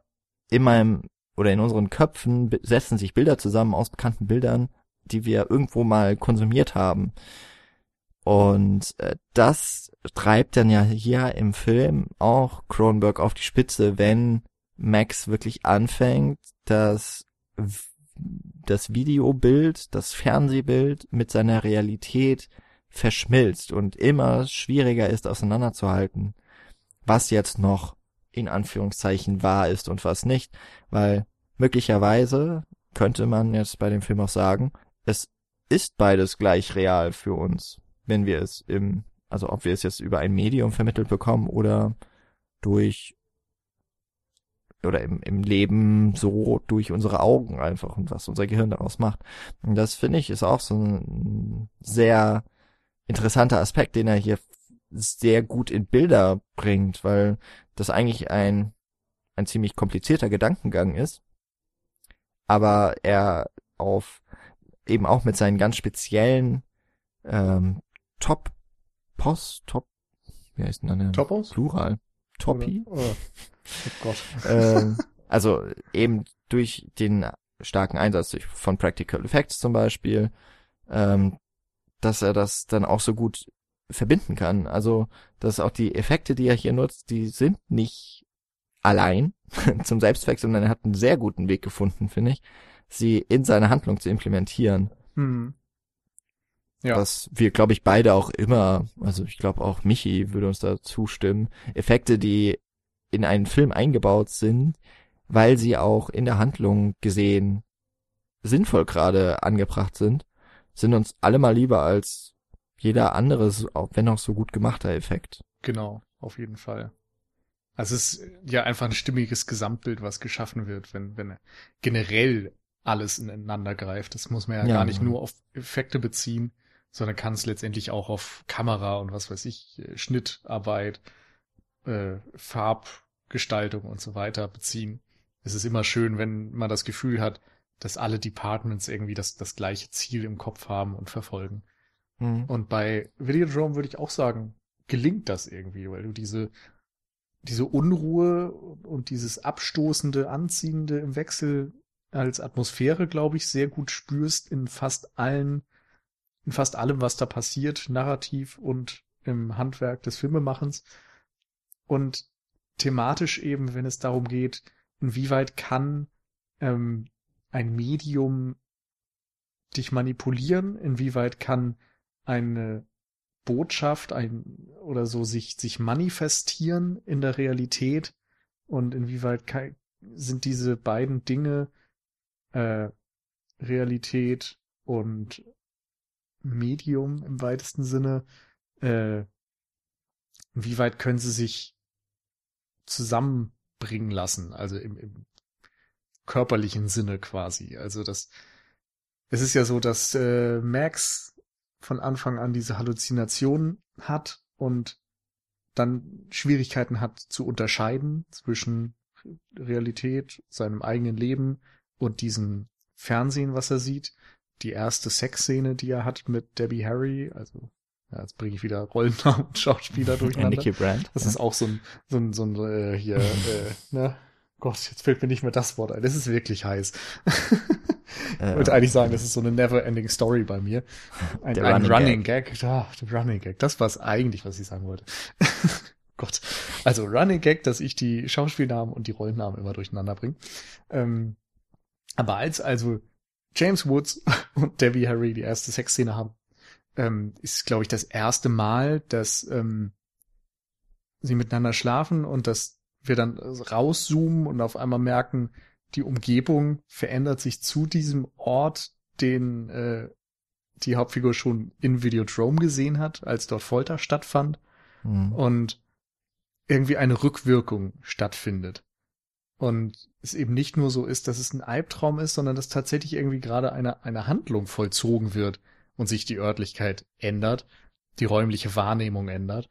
in meinem oder in unseren Köpfen setzen sich Bilder zusammen aus bekannten Bildern, die wir irgendwo mal konsumiert haben. Und äh, das treibt dann ja hier im Film auch Cronenberg auf die Spitze, wenn Max wirklich anfängt, das, das Videobild, das Fernsehbild mit seiner Realität verschmilzt und immer schwieriger ist auseinanderzuhalten, was jetzt noch in Anführungszeichen wahr ist und was nicht, weil möglicherweise könnte man jetzt bei dem Film auch sagen, es ist beides gleich real für uns, wenn wir es im, also ob wir es jetzt über ein Medium vermittelt bekommen oder durch oder im, im Leben so durch unsere Augen einfach und was unser Gehirn daraus macht. Und das finde ich ist auch so ein sehr interessanter Aspekt, den er hier sehr gut in Bilder bringt, weil das eigentlich ein, ein ziemlich komplizierter Gedankengang ist, aber er auf eben auch mit seinen ganz speziellen ähm, Top Post, Top, wie heißt denn dann der Topos? Plural? Topi? Oder- Oh, oh Gott. ähm, also eben durch den starken Einsatz durch, von Practical Effects zum Beispiel, ähm, dass er das dann auch so gut verbinden kann. Also, dass auch die Effekte, die er hier nutzt, die sind nicht allein zum Selbstzweck, sondern er hat einen sehr guten Weg gefunden, finde ich, sie in seine Handlung zu implementieren. Hm. Ja. Was wir, glaube ich, beide auch immer, also ich glaube auch Michi würde uns da zustimmen, Effekte, die in einen Film eingebaut sind, weil sie auch in der Handlung gesehen sinnvoll gerade angebracht sind, sind uns alle mal lieber als jeder andere, wenn auch so gut gemachter Effekt. Genau, auf jeden Fall. Also es ist ja einfach ein stimmiges Gesamtbild, was geschaffen wird, wenn, wenn generell alles ineinander greift. Das muss man ja, Ja, gar nicht genau. nur auf Effekte beziehen, sondern kann es letztendlich auch auf Kamera und was weiß ich, äh, Schnittarbeit, äh, Farbgestaltung und so weiter beziehen. Es ist immer schön, wenn man das Gefühl hat, dass alle Departments irgendwie das, das gleiche Ziel im Kopf haben und verfolgen. Mhm. Und bei Videodrome würde ich auch sagen, gelingt das irgendwie, weil du diese, diese Unruhe und dieses abstoßende, anziehende im Wechsel als Atmosphäre, glaube ich, sehr gut spürst in fast allen, in fast allem, was da passiert, narrativ und im Handwerk des Filmemachens. Und thematisch eben, wenn es darum geht, inwieweit kann ähm, ein Medium dich manipulieren, inwieweit kann eine Botschaft ein oder so sich sich manifestieren in der Realität und inwieweit kei- sind diese beiden Dinge äh, Realität und Medium im weitesten Sinne äh, inwieweit können sie sich zusammenbringen lassen also im, im körperlichen Sinne quasi also das es ist ja so dass äh, Max von Anfang an diese Halluzination hat und dann Schwierigkeiten hat zu unterscheiden zwischen Realität, seinem eigenen Leben und diesem Fernsehen, was er sieht. Die erste Sexszene, die er hat mit Debbie Harry, also ja, jetzt bringe ich wieder Rollennamen und Schauspieler Ja, durcheinander. Nicky Brand. Das ist auch so ein, so ein, so ein äh, hier, äh, ne? Gott, jetzt fällt mir nicht mehr das Wort ein. Das ist wirklich heiß. Äh, Ich wollte eigentlich sagen, das ist so eine never-ending Story bei mir. Ein, Der ein Running Running, Gag. Ah, der Running Gag. Das war es eigentlich, was ich sagen wollte. Gott. Also Running Gag, dass ich die Schauspielnamen und die Rollennamen immer durcheinander bringe. Ähm, aber als also James Woods und Debbie Harry die erste Sexszene haben, ähm, ist, glaube ich, das erste Mal, dass ähm, sie miteinander schlafen und dass wir dann rauszoomen und auf einmal merken, die Umgebung verändert sich zu diesem Ort, den äh, die Hauptfigur schon in Videodrome gesehen hat, als dort Folter stattfand mhm. und irgendwie eine Rückwirkung stattfindet. Und es eben nicht nur so ist, dass es ein Albtraum ist, sondern dass tatsächlich irgendwie gerade eine, eine Handlung vollzogen wird und sich die Örtlichkeit ändert, die räumliche Wahrnehmung ändert.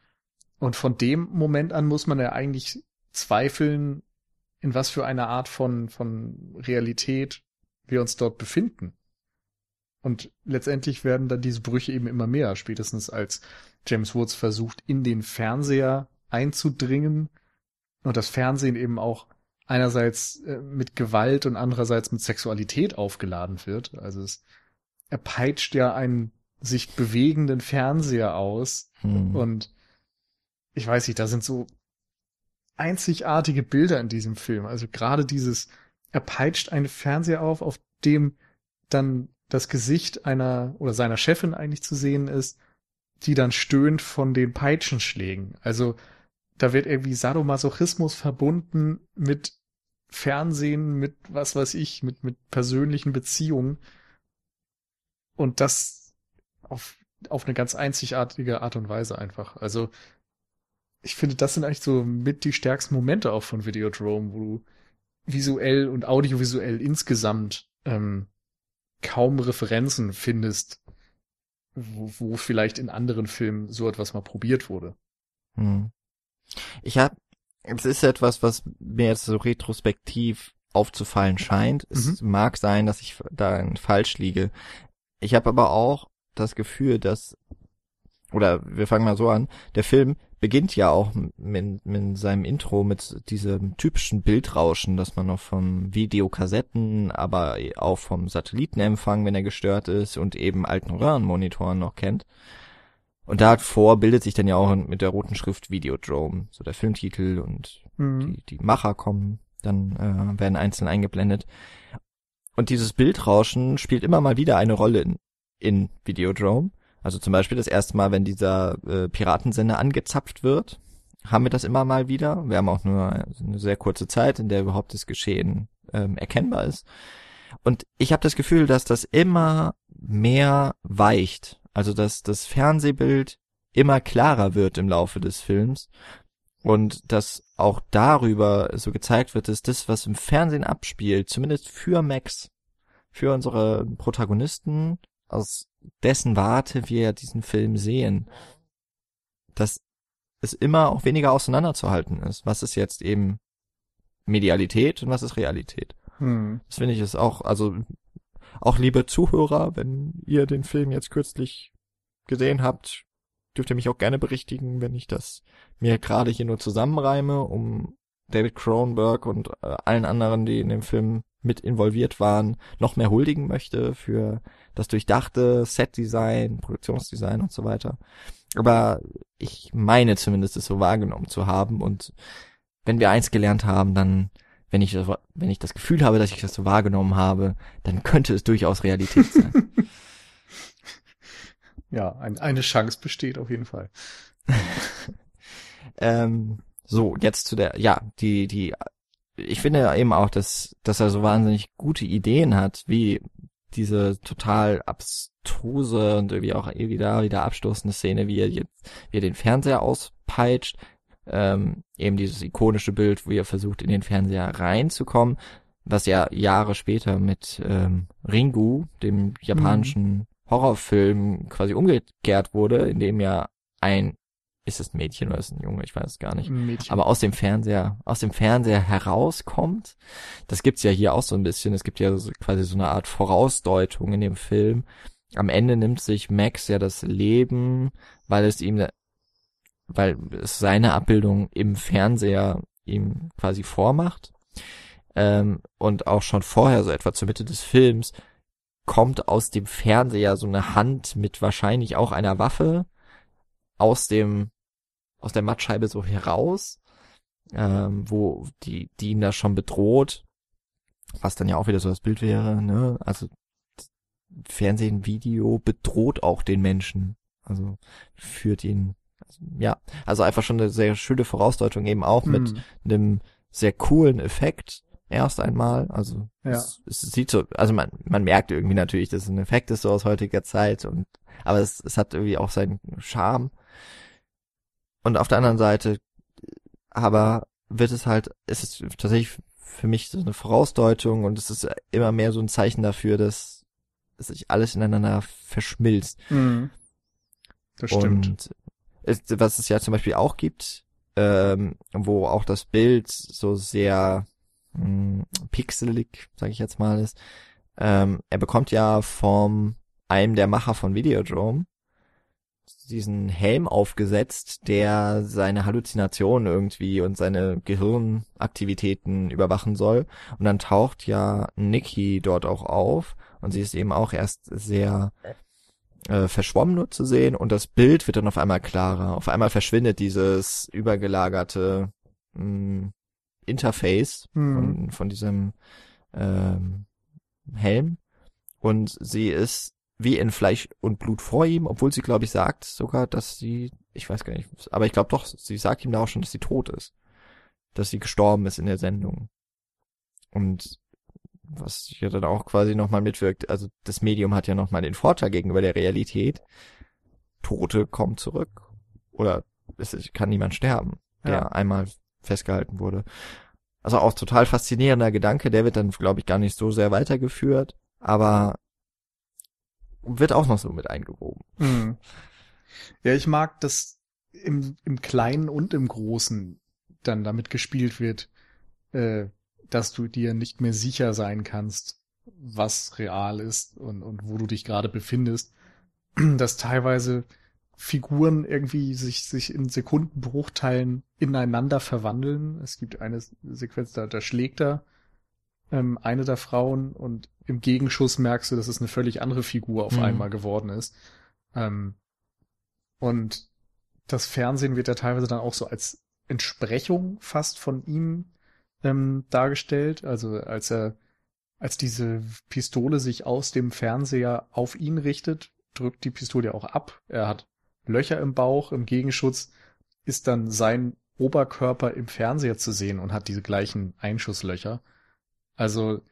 Und von dem Moment an muss man ja eigentlich zweifeln, in was für einer Art von, von Realität wir uns dort befinden. Und letztendlich werden dann diese Brüche eben immer mehr, spätestens als James Woods versucht, in den Fernseher einzudringen und das Fernsehen eben auch einerseits äh, mit Gewalt und andererseits mit Sexualität aufgeladen wird. Also es er peitscht ja einen sich bewegenden Fernseher aus Mhm. und ich weiß nicht, da sind so einzigartige Bilder in diesem Film. Also gerade dieses, er peitscht einen Fernseher auf, auf dem dann das Gesicht einer oder seiner Chefin eigentlich zu sehen ist, die dann stöhnt von den Peitschenschlägen. Also da wird irgendwie Sadomasochismus verbunden mit Fernsehen, mit was weiß ich, mit, mit persönlichen Beziehungen. Und das auf, auf eine ganz einzigartige Art und Weise einfach. Also ich finde, das sind eigentlich so mit die stärksten Momente auch von Videodrome, wo du visuell und audiovisuell insgesamt ähm, kaum Referenzen findest, wo, wo vielleicht in anderen Filmen so etwas mal probiert wurde. Hm. Ich habe, es ist etwas, was mir jetzt so retrospektiv aufzufallen scheint. Es mag sein, dass ich da falsch liege. Ich habe aber auch das Gefühl, dass, oder wir fangen mal so an, der Film beginnt ja auch mit, mit seinem Intro mit diesem typischen Bildrauschen, das man noch vom Videokassetten, aber auch vom Satellitenempfang, wenn er gestört ist, und eben alten Röhrenmonitoren noch kennt. Und davor bildet sich dann ja auch mit der roten Schrift Videodrome, so der Filmtitel und die, die Macher kommen, dann äh, werden einzeln eingeblendet. Und dieses Bildrauschen spielt immer mal wieder eine Rolle in, in Videodrome. Also zum Beispiel das erste Mal, wenn dieser äh, Piratensender angezapft wird, haben wir das immer mal wieder. Wir haben auch nur eine sehr kurze Zeit, in der überhaupt das Geschehen ähm, erkennbar ist. Und ich habe das Gefühl, dass das immer mehr weicht. Also dass das Fernsehbild immer klarer wird im Laufe des Films und dass auch darüber so gezeigt wird, dass das, was im Fernsehen abspielt, zumindest für Max, für unsere Protagonisten, aus dessen Warte wir diesen Film sehen, dass es immer auch weniger auseinanderzuhalten ist. Was ist jetzt eben Medialität und was ist Realität? Hm. Das finde ich ist auch, also auch liebe Zuhörer, wenn ihr den Film jetzt kürzlich gesehen habt, dürft ihr mich auch gerne berichtigen, wenn ich das mir gerade hier nur zusammenreime, um David Cronenberg und äh, allen anderen, die in dem Film mit involviert waren, noch mehr huldigen möchte für das durchdachte Setdesign, Produktionsdesign und so weiter. Aber ich meine zumindest es so wahrgenommen zu haben und wenn wir eins gelernt haben, dann wenn ich wenn ich das Gefühl habe, dass ich das so wahrgenommen habe, dann könnte es durchaus Realität sein. ja, ein, eine Chance besteht auf jeden Fall. ähm, so, jetzt zu der, ja, die, die, ich finde eben auch, dass, dass er so wahnsinnig gute Ideen hat, wie diese total abstruse und irgendwie auch irgendwie da wieder abstoßende Szene, wie er jetzt, wie er den Fernseher auspeitscht, ähm, eben dieses ikonische Bild, wo er versucht, in den Fernseher reinzukommen, was ja Jahre später mit ähm, Ringu, dem japanischen mhm. Horrorfilm, quasi umgekehrt wurde, in dem ja ein ist es ein Mädchen oder ist es ein Junge, ich weiß es gar nicht. Mädchen. Aber aus dem Fernseher, aus dem Fernseher herauskommt. Das gibt's ja hier auch so ein bisschen. Es gibt ja so, quasi so eine Art Vorausdeutung in dem Film. Am Ende nimmt sich Max ja das Leben, weil es ihm, weil es seine Abbildung im Fernseher ihm quasi vormacht. Ähm, und auch schon vorher, so etwa zur Mitte des Films, kommt aus dem Fernseher so eine Hand mit wahrscheinlich auch einer Waffe aus dem aus der Mattscheibe so heraus, ähm, wo die, die ihn da schon bedroht, was dann ja auch wieder so das Bild wäre, ne? Also Fernsehen, Video bedroht auch den Menschen. Also führt ihn, also, ja, also einfach schon eine sehr schöne Vorausdeutung eben auch mit mhm. einem sehr coolen Effekt erst einmal. Also ja. es, es sieht so, also man, man merkt irgendwie natürlich, dass es ein Effekt ist so aus heutiger Zeit und aber es, es hat irgendwie auch seinen Charme. Und auf der anderen Seite, aber wird es halt, es ist tatsächlich für mich so eine Vorausdeutung und es ist immer mehr so ein Zeichen dafür, dass, sich alles ineinander verschmilzt. Mhm. Das stimmt. Und es, was es ja zum Beispiel auch gibt, ähm, wo auch das Bild so sehr mh, hm, pixelig, sage ich jetzt mal, ist. Ähm, er bekommt ja vom einem der Macher von Videodrome diesen Helm aufgesetzt, der seine Halluzinationen irgendwie und seine Gehirnaktivitäten überwachen soll. Und dann taucht ja Nikki dort auch auf und sie ist eben auch erst sehr äh, verschwommen nur zu sehen und das Bild wird dann auf einmal klarer. Auf einmal verschwindet dieses übergelagerte mh, hm, Interface hm. von, von diesem ähm, Helm und sie ist wie in Fleisch und Blut vor ihm, obwohl sie, glaube ich, sagt sogar, dass sie, ich weiß gar nicht, aber ich glaube doch, sie sagt ihm da auch schon, dass sie tot ist. Dass sie gestorben ist in der Sendung. Und was ja dann auch quasi nochmal mitwirkt, also das Medium hat ja nochmal den Vorteil gegenüber der Realität. Tote kommen zurück. Oder es kann niemand sterben, der ja. einmal festgehalten wurde. Also auch total faszinierender Gedanke, der wird dann, glaube ich, gar nicht so sehr weitergeführt. Aber wird auch noch so mit eingewoben. Mhm. Ja, ich mag, dass im, im Kleinen und im Großen dann damit gespielt wird, äh, dass du dir nicht mehr sicher sein kannst, was real ist und, und wo du dich gerade befindest. Dass teilweise Figuren irgendwie sich, sich in Sekundenbruchteilen ineinander verwandeln. Es gibt eine Sequenz, da, da schlägt er ähm, eine der Frauen und im Gegenschuss merkst du, dass es eine völlig andere Figur auf mhm. einmal geworden ist. Ähm, und das Fernsehen wird ja teilweise dann auch so als Entsprechung fast von ihm ähm, dargestellt. Also als er, als diese Pistole sich aus dem Fernseher auf ihn richtet, drückt die Pistole auch ab. Er hat Löcher im Bauch. Im Gegenschutz ist dann sein Oberkörper im Fernseher zu sehen und hat diese gleichen Einschusslöcher. Also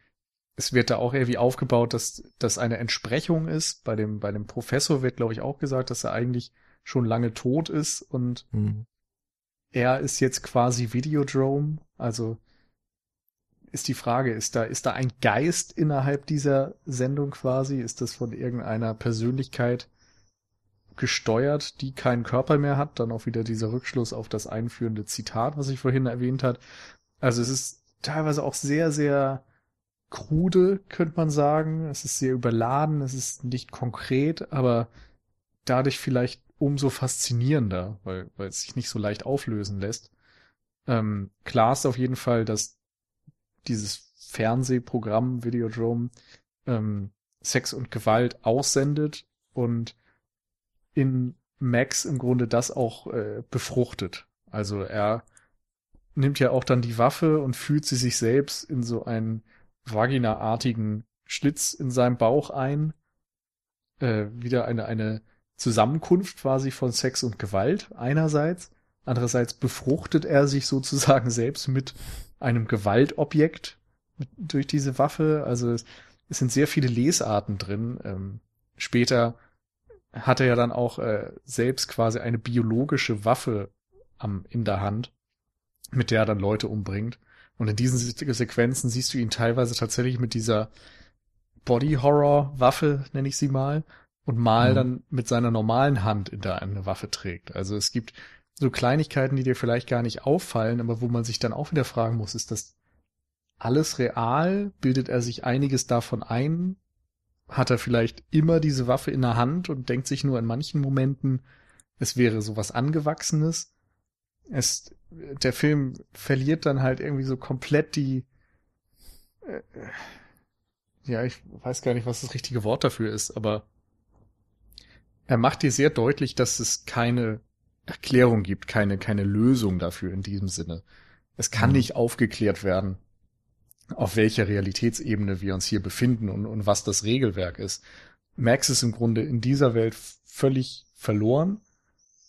es wird da auch irgendwie aufgebaut, dass das eine Entsprechung ist. Bei dem, bei dem Professor wird, glaube ich, auch gesagt, dass er eigentlich schon lange tot ist und mhm. er ist jetzt quasi Videodrome. Also ist die Frage, ist da, ist da ein Geist innerhalb dieser Sendung quasi? Ist das von irgendeiner Persönlichkeit gesteuert, die keinen Körper mehr hat? Dann auch wieder dieser Rückschluss auf das einführende Zitat, was ich vorhin erwähnt hat. Also es ist teilweise auch sehr, sehr krude, könnte man sagen. Es ist sehr überladen, es ist nicht konkret, aber dadurch vielleicht umso faszinierender, weil, weil es sich nicht so leicht auflösen lässt. Ähm, klar ist auf jeden Fall, dass dieses Fernsehprogramm Videodrome ähm, Sex und Gewalt aussendet und in Max im Grunde das auch äh, befruchtet. Also er nimmt ja auch dann die Waffe und fühlt sie sich selbst in so einen vaginaartigen Schlitz in seinem Bauch ein. Äh, wieder eine, eine Zusammenkunft quasi von Sex und Gewalt einerseits. Andererseits befruchtet er sich sozusagen selbst mit einem Gewaltobjekt mit, durch diese Waffe. Also es, es, sind sehr viele Lesarten drin. Ähm, später hat er ja dann auch äh, selbst quasi eine biologische Waffe am, in der Hand, mit der er dann Leute umbringt. Und in diesen Sequenzen siehst du ihn teilweise tatsächlich mit dieser Body Horror Waffe, nenne ich sie mal, und mal mhm. dann mit seiner normalen Hand in der eine Waffe trägt. Also es gibt so Kleinigkeiten, die dir vielleicht gar nicht auffallen, aber wo man sich dann auch wieder fragen muss, ist das alles real? Bildet er sich einiges davon ein? Hat er vielleicht immer diese Waffe in der Hand und denkt sich nur in manchen Momenten, es wäre sowas Angewachsenes? Es, der Film verliert dann halt irgendwie so komplett die, äh, ja, ich weiß gar nicht, was das richtige Wort dafür ist, aber er macht dir sehr deutlich, dass es keine Erklärung gibt, keine, keine Lösung dafür in diesem Sinne. Es kann mhm. nicht aufgeklärt werden, auf welcher Realitätsebene wir uns hier befinden und, und was das Regelwerk ist. Max ist im Grunde in dieser Welt völlig verloren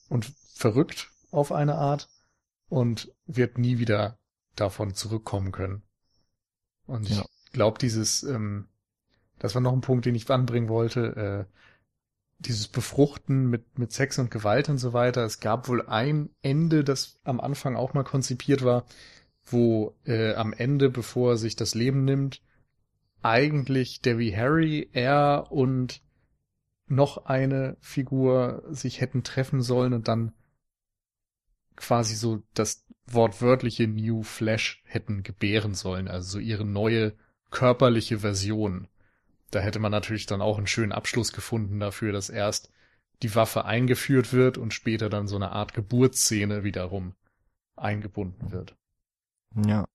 und verrückt auf eine Art und wird nie wieder davon zurückkommen können. Und ja. ich glaube, dieses, ähm, das war noch ein Punkt, den ich anbringen wollte, äh, dieses Befruchten mit, mit Sex und Gewalt und so weiter. Es gab wohl ein Ende, das am Anfang auch mal konzipiert war, wo äh, am Ende, bevor er sich das Leben nimmt, eigentlich Debbie Harry, er und noch eine Figur sich hätten treffen sollen und dann quasi so das wortwörtliche New Flash hätten gebären sollen, also so ihre neue körperliche Version. Da hätte man natürlich dann auch einen schönen Abschluss gefunden dafür, dass erst die Waffe eingeführt wird und später dann so eine Art Geburtsszene wiederum eingebunden wird. Ja.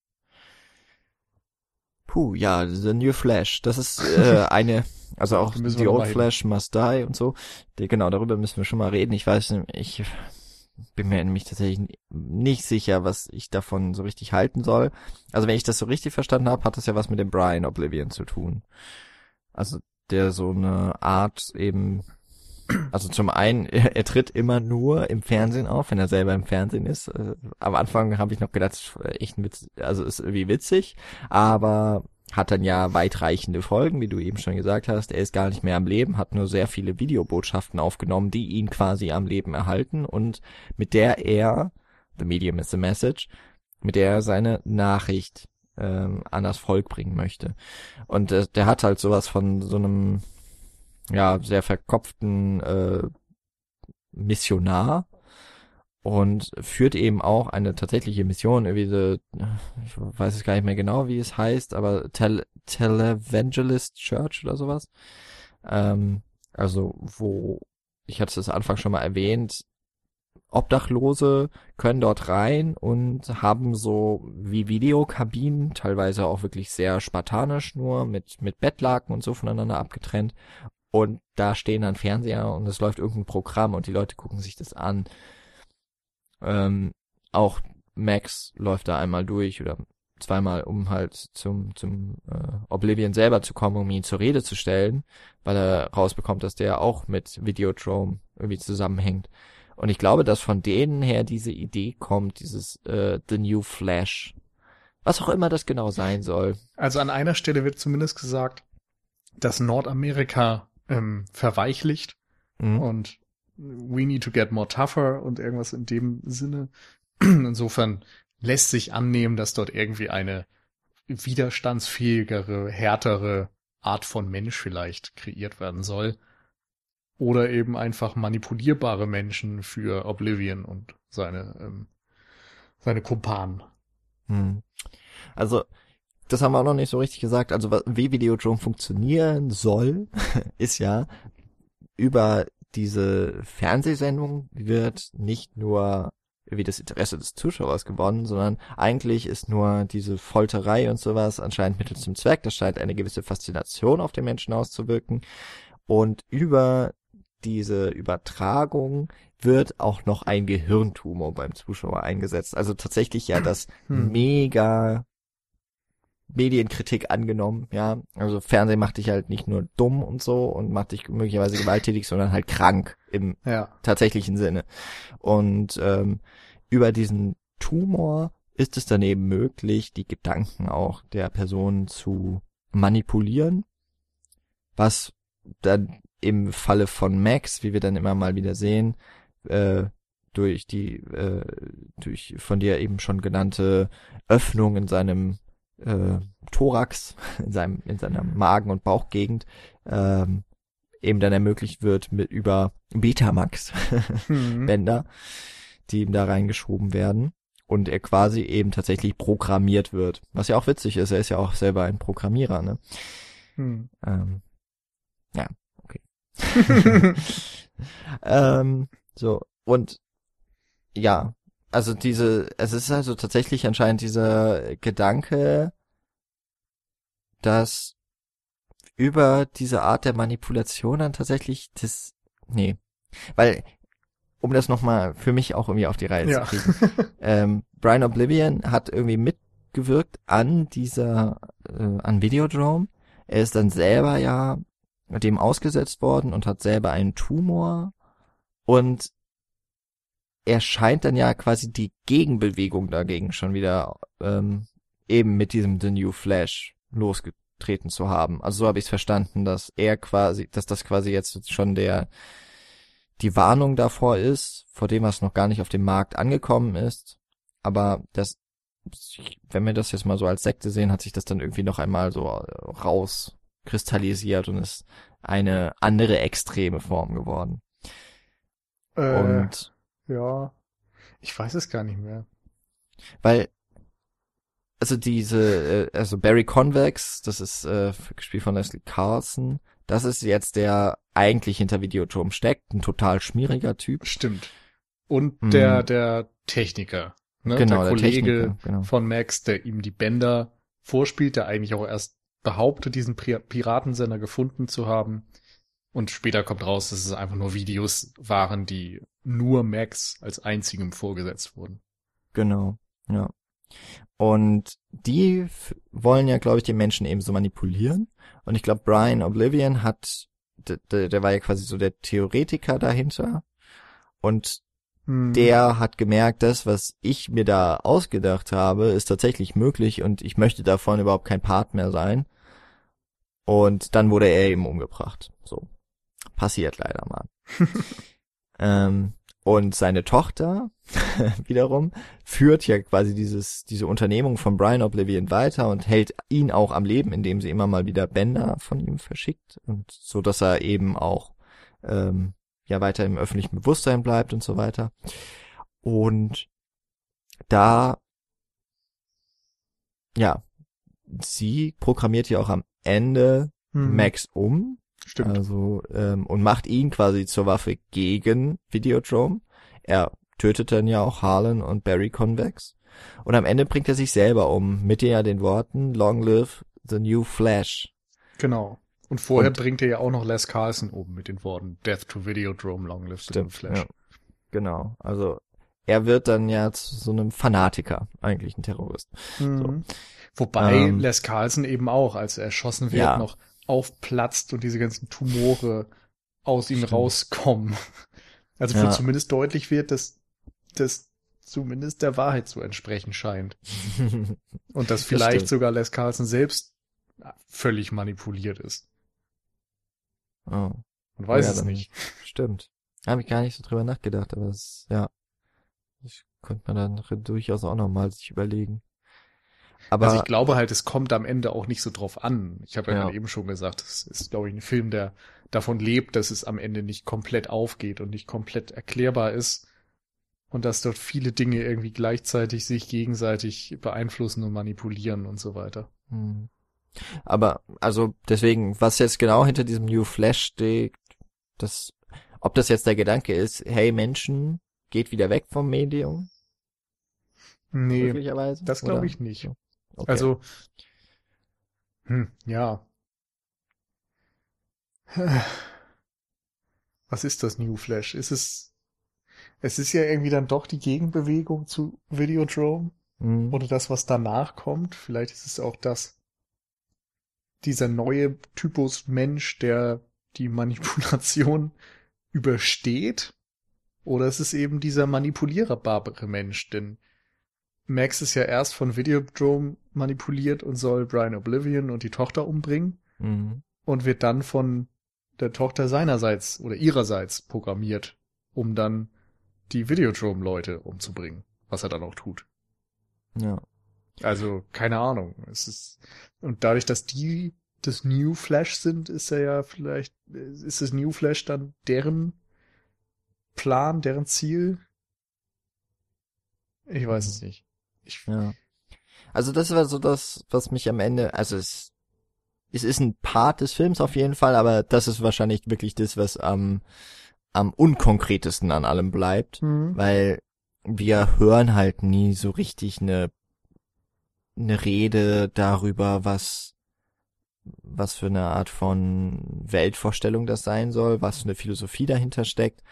Puh, ja, The New Flash. Das ist äh, eine, also auch The Old Flash Must Die und so. Die, genau, darüber müssen wir schon mal reden. Ich weiß, ich bin mir nämlich tatsächlich nicht sicher, was ich davon so richtig halten soll. Also wenn ich das so richtig verstanden habe, hat das ja was mit dem Brian Oblivion zu tun. Also der so eine Art eben, also zum einen, er, tritt immer nur im Fernsehen auf, wenn er selber im Fernsehen ist. Äh, am Anfang habe ich noch gedacht, echt ein Witz, also ist irgendwie witzig, aber hat dann ja weitreichende Folgen, wie du eben schon gesagt hast. Er ist gar nicht mehr am Leben, hat nur sehr viele Videobotschaften aufgenommen, die ihn quasi am Leben erhalten und mit der er, the medium is the message, mit der er seine Nachricht ähm, an das Volk bringen möchte. Und äh, der hat halt sowas von so einem ja sehr verkopften äh, Missionar und führt eben auch eine tatsächliche Mission, irgendwie so, ich weiß es gar nicht mehr genau, wie es heißt, aber Tel Televangelist Church oder sowas. Ähm, also wo, ich hatte es Anfang schon mal erwähnt, Obdachlose können dort rein und haben so wie Videokabinen, teilweise auch wirklich sehr spartanisch nur, mit, mit Bettlaken und so voneinander abgetrennt. Und da stehen dann Fernseher und es läuft irgendein Programm und die Leute gucken sich das an. Ähm, auch Max läuft da einmal durch oder zweimal, um halt zum, zum äh, Oblivion selber zu kommen, um ihn zur Rede zu stellen, weil er rausbekommt, dass der auch mit Videodrome irgendwie zusammenhängt. Und ich glaube, dass von denen her diese Idee kommt, dieses äh, The New Flash. Was auch immer das genau sein soll. Also an einer Stelle wird zumindest gesagt, dass Nordamerika ähm, verweichlicht mhm. und we need to get more tougher und irgendwas in dem Sinne. Insofern lässt sich annehmen, dass dort irgendwie eine widerstandsfähigere, härtere Art von Mensch vielleicht kreiert werden soll. Oder eben einfach manipulierbare Menschen für Oblivion und seine, ähm, seine Kumpanen. Hm. Also, das haben wir auch noch nicht so richtig gesagt. Also, wie Videodrome funktionieren soll, ist ja, über diese Fernsehsendung wird nicht nur wie das Interesse des Zuschauers gewonnen, sondern eigentlich ist nur diese Folterei und sowas anscheinend Mittel zum Zweck. Das scheint eine gewisse Faszination auf den Menschen auszuwirken. Und über diese Übertragung wird auch noch ein Gehirntumor beim Zuschauer eingesetzt. Also tatsächlich ja das hm. mega Medienkritik angenommen, ja. Also Fernsehen macht dich halt nicht nur dumm und so und macht dich möglicherweise gewalttätig, sondern halt krank im ja. tatsächlichen Sinne. Und ähm, über diesen Tumor ist es dann eben möglich, die Gedanken auch der Person zu manipulieren, was dann im Falle von Max, wie wir dann immer mal wieder sehen, äh, durch die äh, durch von dir eben schon genannte Öffnung in seinem äh, Thorax, in seinem in seiner Magen- und Bauchgegend ähm, eben dann ermöglicht wird mit über Betamax mhm. Bänder, die ihm da reingeschoben werden und er quasi eben tatsächlich programmiert wird, was ja auch witzig ist. Er ist ja auch selber ein Programmierer, ne? Mhm. Ähm, ja, okay. ähm, so, und ja, also diese, es ist also tatsächlich anscheinend dieser Gedanke, dass über diese Art der Manipulation dann tatsächlich das, nee, weil, um das nochmal für mich auch irgendwie auf die Reihe ja. zu kriegen, ähm, Brian Oblivion hat irgendwie mitgewirkt an dieser, äh, an Videodrome. Er ist dann selber ja dem ausgesetzt worden und hat selber einen Tumor und er scheint dann ja quasi die Gegenbewegung dagegen schon wieder ähm, eben mit diesem The New Flash losgetreten zu haben. Also so habe ich es verstanden, dass er quasi, dass das quasi jetzt schon der die Warnung davor ist, vor dem was noch gar nicht auf dem Markt angekommen ist. Aber das, wenn wir das jetzt mal so als Sekte sehen, hat sich das dann irgendwie noch einmal so rauskristallisiert und ist eine andere extreme Form geworden. Äh, und ja, ich weiß es gar nicht mehr. Weil also diese, äh, also Barry Convex, das ist äh, gespielt von Leslie Carlson, das ist jetzt der eigentlich hinter Videoturm steckt, ein total schmieriger Typ. Stimmt. Und mhm. der, der Techniker, ne? Genau, der Kollege der genau. von Max, der ihm die Bänder vorspielt, der eigentlich auch erst behauptet, diesen Piratensender gefunden zu haben. Und später kommt raus, dass es einfach nur Videos waren, die nur Max als einzigem vorgesetzt wurden. Genau, ja. Und die wollen ja, glaube ich, die Menschen eben so manipulieren. Und ich glaube, Brian Oblivion hat, der, der war ja quasi so der Theoretiker dahinter. Und hm. der hat gemerkt, das, was ich mir da ausgedacht habe, ist tatsächlich möglich und ich möchte davon überhaupt kein Part mehr sein. Und dann wurde er eben umgebracht. So. Passiert leider mal. ähm, und seine Tochter wiederum führt ja quasi dieses, diese Unternehmung von Brian Oblivion weiter und hält ihn auch am Leben, indem sie immer mal wieder Bänder von ihm verschickt und so, dass er eben auch ähm, ja weiter im öffentlichen Bewusstsein bleibt und so weiter. Und da ja, sie programmiert ja auch am Ende hm. Max um Stimmt. Also, ähm, und macht ihn quasi zur Waffe gegen Videodrome. Er tötet dann ja auch Harlan und Barry Convex. Und am Ende bringt er sich selber um, mit ja den Worten Long live the new Flash. Genau. Und vorher und, bringt er ja auch noch Les Carlson um mit den Worten Death to Videodrome, Long live the new Flash. Ja. Genau. Also er wird dann ja zu so einem Fanatiker, eigentlich ein Terrorist. Mhm. So. Wobei ähm, Les Carlson eben auch, als er erschossen wird, ja. noch aufplatzt und diese ganzen Tumore aus ihm Stimmt. rauskommen. Also ja. für zumindest deutlich wird, dass das zumindest der Wahrheit zu entsprechen scheint. und dass vielleicht das sogar Les Carlson selbst völlig manipuliert ist. Oh. Man weiß ja, es nicht. Stimmt. Habe ich gar nicht so drüber nachgedacht, aber es, ja. Ich könnte man dann durchaus auch nochmal sich überlegen. Aber also ich glaube halt, es kommt am Ende auch nicht so drauf an. Ich habe ja, Ja. eben schon gesagt, es ist, glaube ich, ein Film, der davon lebt, dass es am Ende nicht komplett aufgeht und nicht komplett erklärbar ist. Und dass dort viele Dinge irgendwie gleichzeitig sich gegenseitig beeinflussen und manipulieren und so weiter. Hm. Aber, also, deswegen, was jetzt genau hinter diesem New Flash steht, das, ob das jetzt der Gedanke ist, hey Menschen, geht wieder weg vom Medium, Nee, das glaube ich nicht. Okay. Also, hm, ja. Was ist das New Flash? Ist es, es ist ja irgendwie dann doch die Gegenbewegung zu Videodrome Hm. oder das, was danach kommt. Vielleicht ist es auch das, dieser neue Typus Mensch, der die Manipulation übersteht. Oder es ist eben dieser manipulierbare Mensch, denn Max ist ja erst von Videodrome manipuliert und soll Brian Oblivion und die Tochter umbringen Hm. und wird dann von der Tochter seinerseits oder ihrerseits programmiert, um dann die Videodrome-Leute umzubringen, was er dann auch tut. Ja. Also, keine Ahnung. Es ist, und dadurch, dass die das New Flash sind, ist er ja vielleicht, ist das New Flash dann deren Plan, deren Ziel? Ich weiß es nicht. Ich, Ja. Also das war so das, was mich am Ende, also es, es ist ein Part des Films auf jeden Fall, aber das ist wahrscheinlich wirklich das, was am, am unkonkretesten an allem bleibt, hm. weil wir hören halt nie so richtig eine, eine Rede darüber, was, was für eine Art von Weltvorstellung das sein soll, was für eine Philosophie dahinter steckt.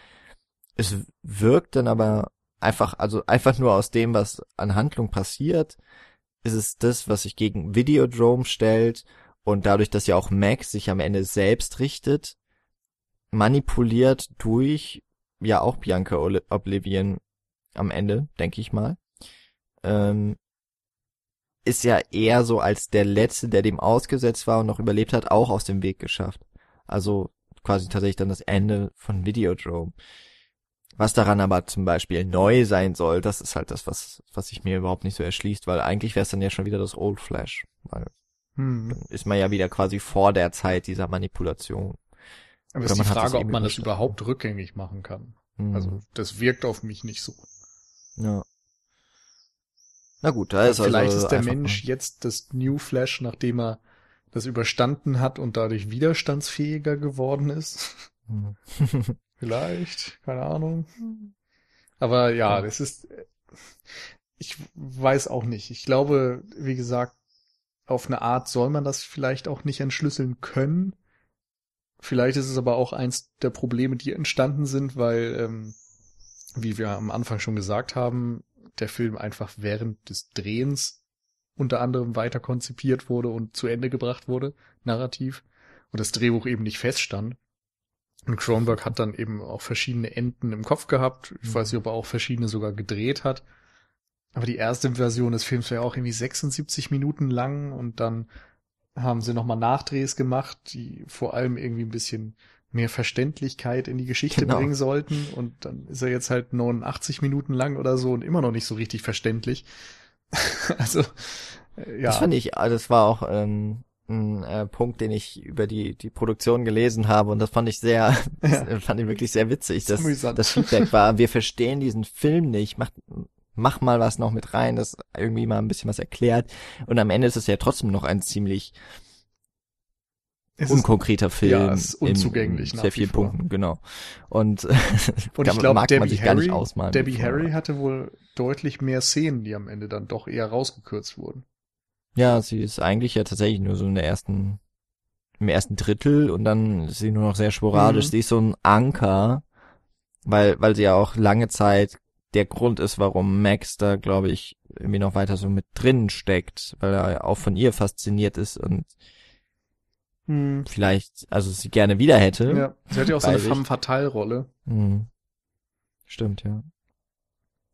Es wirkt dann aber einfach, also einfach nur aus dem, was an Handlung passiert, ist es das, was sich gegen Videodrome stellt und dadurch, dass ja auch Max sich am Ende selbst richtet, manipuliert durch ja auch Bianca Oblivion am Ende, denke ich mal, ähm, ist ja eher so als der Letzte, der dem ausgesetzt war und noch überlebt hat, auch aus dem Weg geschafft. Also quasi tatsächlich dann das Ende von Videodrome. Was daran aber zum Beispiel neu sein soll, das ist halt das, was, was sich mir überhaupt nicht so erschließt, weil eigentlich wäre es dann ja schon wieder das Old Flash. Weil Hm. dann ist man ja wieder quasi vor der Zeit dieser Manipulation. Aber Oder ist die Frage, es ob man das überhaupt rückgängig machen kann. Hm. Also, das wirkt auf mich nicht so. ja. Na gut, da ist Vielleicht also ist der Mensch jetzt das New Flash, nachdem er das überstanden hat und dadurch widerstandsfähiger geworden ist. Mal, hm. Vielleicht, keine Ahnung. Aber ja, das ist, ich weiß auch nicht. Ich glaube, wie gesagt, auf eine Art soll man das vielleicht auch nicht entschlüsseln können. Vielleicht ist es aber auch eins der Probleme, die entstanden sind, weil, ähm, wie wir am Anfang schon gesagt haben, der Film einfach während des Drehens unter anderem weiter konzipiert wurde und zu Ende gebracht wurde, narrativ, und das Drehbuch eben nicht feststand. Und Cronenberg hat dann eben auch verschiedene Enden im Kopf gehabt. Ich Mhm. weiß nicht, ob er auch verschiedene sogar gedreht hat. Aber die erste Version des Films war ja auch irgendwie 76 Minuten lang und dann haben sie nochmal Nachdrehs gemacht, die vor allem irgendwie ein bisschen mehr Verständlichkeit in die Geschichte Genau. bringen sollten. Und dann ist er jetzt halt 89 Minuten lang oder so und immer noch nicht so richtig verständlich. also, äh, ja. Das fand ich, das war auch ähm, ein äh, Punkt, den ich über die die Produktion gelesen habe und das fand ich sehr, Ja. fand ich wirklich sehr witzig. Dass amüsant. das Feedback war, wir verstehen diesen Film nicht, mach, mach mal was noch mit rein, das irgendwie mal ein bisschen was erklärt und am Ende ist es ja trotzdem noch ein ziemlich Es ist- unkonkreter Film ja, ist unzugänglich in sehr vielen. Punkten, genau. Und, Und ich glaube, Debbie Harry, nicht ausmalen. Debbie Harry hatte wohl deutlich mehr Szenen, die am Ende dann doch eher rausgekürzt wurden. Ja, sie ist eigentlich ja tatsächlich nur so in der ersten, im ersten Drittel und dann ist sie nur noch sehr sporadisch. Mhm. Sie ist so ein Anker, weil, weil sie ja auch lange Zeit der Grund ist, warum Max da, glaube ich, irgendwie noch weiter so mit drin steckt, weil er auch von ihr fasziniert ist und vielleicht, also sie gerne wieder hätte. Ja, sie hat ja auch so eine femme fatale Rolle. Hm. Stimmt, ja.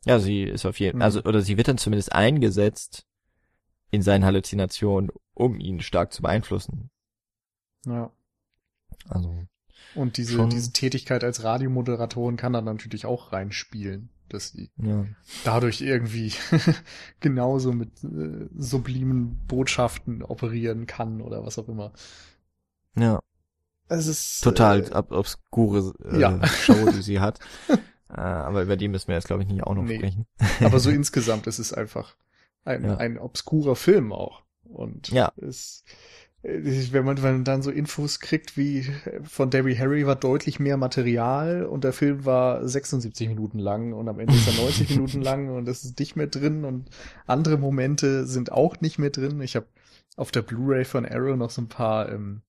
Ja, sie ist auf jeden Mhm. also, oder sie wird dann zumindest eingesetzt in seinen Halluzinationen, um ihn stark zu beeinflussen. Ja. Also, Und diese, Schon- diese Tätigkeit als Radiomoderatorin kann dann natürlich auch reinspielen. dass sie Ja. dadurch irgendwie genauso mit äh, sublimen Botschaften operieren kann oder was auch immer. Ja. Es ist Total äh, ob obskure äh, ja. Show, die sie hat. äh, aber über die müssen wir jetzt, glaube ich, nicht auch noch Nee. sprechen. aber so insgesamt ist es einfach ein, Ja. ein obskurer Film auch. Und Ja. es, äh, wenn man, wenn man dann so Infos kriegt, wie von Debbie Harry war deutlich mehr Material und der Film war 76 Minuten lang und am Ende ist er 90 Minuten lang und es ist nicht mehr drin und andere Momente sind auch nicht mehr drin. Ich habe auf der Blu-ray von Arrow noch so ein paar ähm,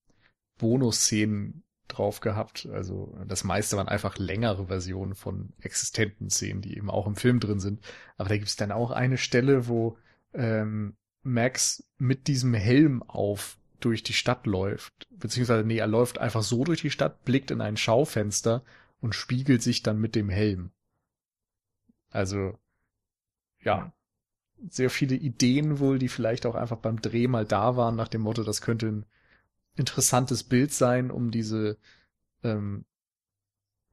Bonus-Szenen drauf gehabt. Also das meiste waren einfach längere Versionen von existenten Szenen, die eben auch im Film drin sind. Aber da gibt's dann auch eine Stelle, wo ähm, Max mit diesem Helm auf durch die Stadt läuft. Beziehungsweise, nee, er läuft einfach so durch die Stadt, blickt in ein Schaufenster und spiegelt sich dann mit dem Helm. Also, ja, sehr viele Ideen wohl, die vielleicht auch einfach beim Dreh mal da waren, nach dem Motto, das könnte ein interessantes Bild sein, um diese, ähm,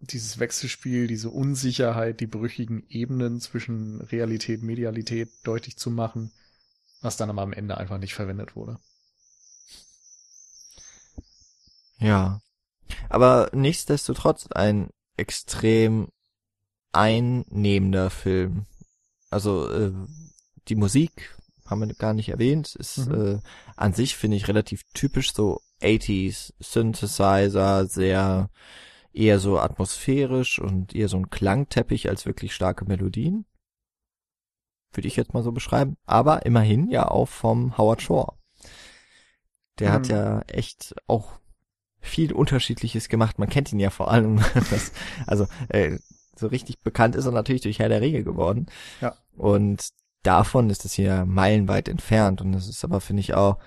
dieses Wechselspiel, diese Unsicherheit, die brüchigen Ebenen zwischen Realität, Medialität deutlich zu machen, was dann aber am Ende einfach nicht verwendet wurde. Ja. Aber nichtsdestotrotz ein extrem einnehmender Film. Also äh, die Musik haben wir gar nicht erwähnt, ist Mhm. äh, an sich finde ich relativ typisch so 80s Synthesizer, sehr eher so atmosphärisch und eher so ein Klangteppich als wirklich starke Melodien. Würde ich jetzt mal so beschreiben. Aber immerhin ja auch vom Howard Shore. Der hat Mhm. ja echt auch viel Unterschiedliches gemacht. Man kennt ihn ja vor allem, das, also äh, so richtig bekannt ist er natürlich durch Herr der Ringe geworden. Ja. Und davon ist es hier meilenweit entfernt. Und das ist aber, finde ich, auch,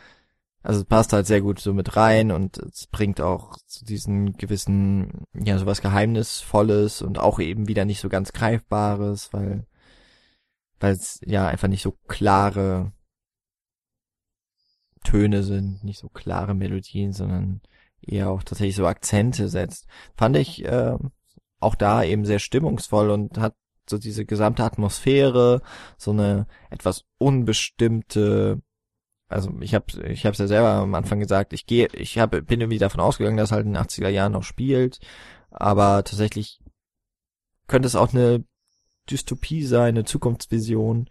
also es passt halt sehr gut so mit rein und es bringt auch zu diesen gewissen, ja, sowas Geheimnisvolles und auch eben wieder nicht so ganz Greifbares, weil, weil es ja einfach nicht so klare Töne sind, nicht so klare Melodien, sondern eher auch tatsächlich so Akzente setzt. Fand ich äh, auch da eben sehr stimmungsvoll und hat so diese gesamte Atmosphäre, so eine etwas unbestimmte, also ich habe ich habe ja selber am Anfang gesagt, ich gehe, ich habe bin irgendwie davon ausgegangen, dass halt in den 80er Jahren noch spielt, aber tatsächlich könnte es auch eine Dystopie sein, eine Zukunftsvision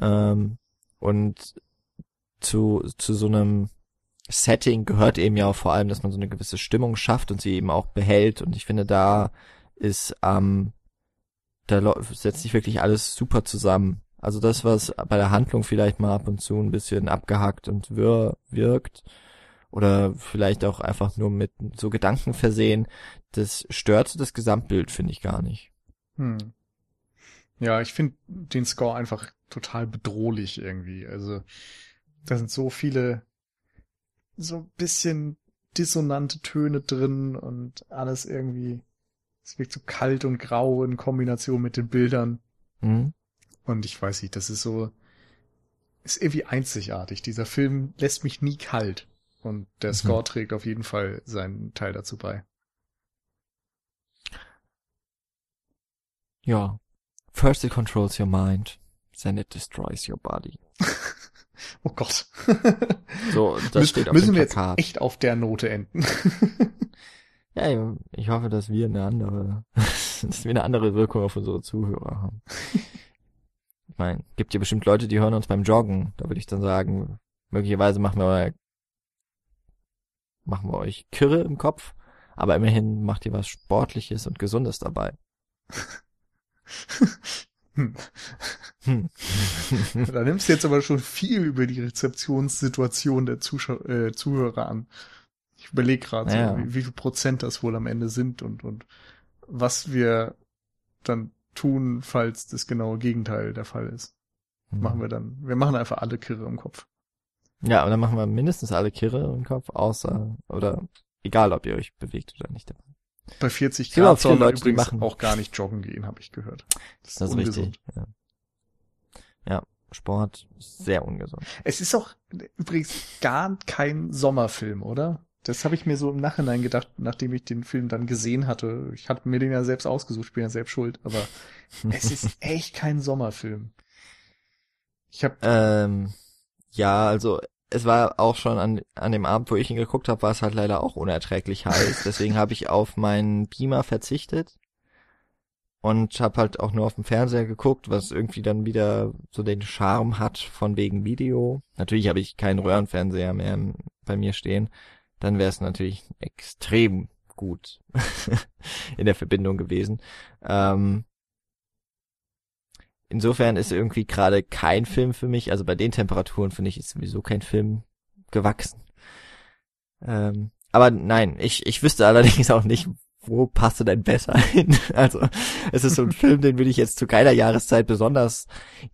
ähm, und zu zu so einem Setting gehört eben ja auch vor allem, dass man so eine gewisse Stimmung schafft und sie eben auch behält. Und ich finde, da ist, ähm, da setzt sich wirklich alles super zusammen. Also das, was bei der Handlung vielleicht mal ab und zu ein bisschen abgehackt und wirr wirkt oder vielleicht auch einfach nur mit so Gedanken versehen, das stört das Gesamtbild, finde ich gar nicht. Hm. Ja, ich finde den Score einfach total bedrohlich irgendwie. Also, da sind so viele, so ein bisschen dissonante Töne drin und alles irgendwie, es wirkt so kalt und grau in Kombination mit den Bildern. Hm? Und ich weiß nicht, das ist so, ist irgendwie einzigartig. Dieser Film lässt mich nie kalt. Und der Mhm. Score trägt auf jeden Fall seinen Teil dazu bei. Ja. First it controls your mind, then it destroys your body. Oh Gott. So, das Müssen- steht auf Müssen dem wir jetzt echt auf der Note enden? Ja, ich hoffe, dass wir eine andere, dass wir eine andere Wirkung auf unsere Zuhörer haben. Ich meine, gibt ja bestimmt Leute, die hören uns beim Joggen. Da würde ich dann sagen, möglicherweise machen wir euer, machen wir euch Kirre im Kopf, aber immerhin macht ihr was Sportliches und Gesundes dabei. Hm. Hm. Da nimmst du jetzt aber schon viel über die Rezeptionssituation der Zuschau äh, Zuhörer an. Ich überlege gerade, so, Ja. wie, wie viel Prozent das wohl am Ende sind und, und was wir dann tun, falls das genaue Gegenteil der Fall ist. Machen wir dann. Wir machen einfach alle Kirre im Kopf. Ja, und dann machen wir mindestens alle Kirre im Kopf, außer, oder egal, ob ihr euch bewegt oder nicht. Bei 40 gibt auch Grad soll man übrigens machen- auch gar nicht joggen gehen, habe ich gehört. Das ist, Das ist richtig. Ja. ja, Sport ist sehr ungesund. Es ist auch übrigens gar kein Sommerfilm, oder? Das habe ich mir so im Nachhinein gedacht, nachdem ich den Film dann gesehen hatte. Ich hatte mir den ja selbst ausgesucht, bin ja selbst schuld, aber es ist echt kein Sommerfilm. Ich habe ähm, ja, also es war auch schon an, an dem Abend, wo ich ihn geguckt habe, war es halt leider auch unerträglich heiß. Deswegen habe ich auf meinen Beamer verzichtet und habe halt auch nur auf dem Fernseher geguckt, was irgendwie dann wieder so den Charme hat von wegen Video. Natürlich habe ich keinen Röhrenfernseher mehr bei mir stehen. Dann wäre es natürlich extrem gut in der Verbindung gewesen. Ähm, insofern ist irgendwie gerade kein Film für mich, also bei den Temperaturen finde ich ist sowieso kein Film gewachsen. Ähm, aber nein, ich, ich wüsste allerdings auch nicht, wo passt du denn besser hin? Also es ist so ein Film, den würde ich jetzt zu keiner Jahreszeit besonders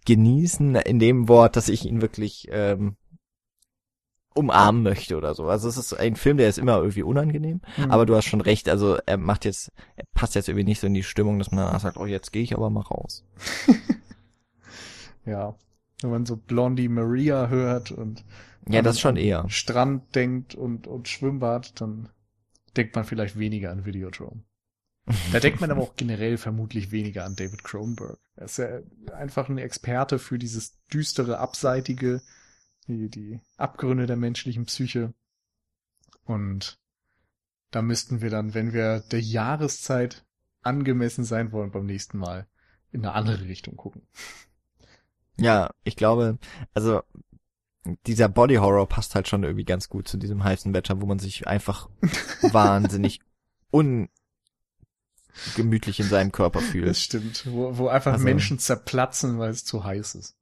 genießen, in dem Wort, dass ich ihn wirklich ähm, umarmen möchte oder so. Also es ist ein Film, der ist immer irgendwie unangenehm, mhm. aber du hast schon recht, also er macht jetzt, er passt jetzt irgendwie nicht so in die Stimmung, dass man sagt, oh, jetzt gehe ich aber mal raus. ja, wenn man so Blondie Maria hört und ja, das schon eher. Strand denkt und, und Schwimmbad, dann denkt man vielleicht weniger an Videodrome. Da denkt man aber auch generell vermutlich weniger an David Cronenberg. Er ist ja einfach ein Experte für dieses düstere, abseitige, die, die Abgründe der menschlichen Psyche. Und da müssten wir dann, wenn wir der Jahreszeit angemessen sein wollen, beim nächsten Mal in eine andere Richtung gucken. Ja, ich glaube, also dieser Body Horror passt halt schon irgendwie ganz gut zu diesem heißen Wetter, wo man sich einfach wahnsinnig ungemütlich in seinem Körper fühlt. Das stimmt, wo, wo einfach also, Menschen zerplatzen, weil es zu heiß ist.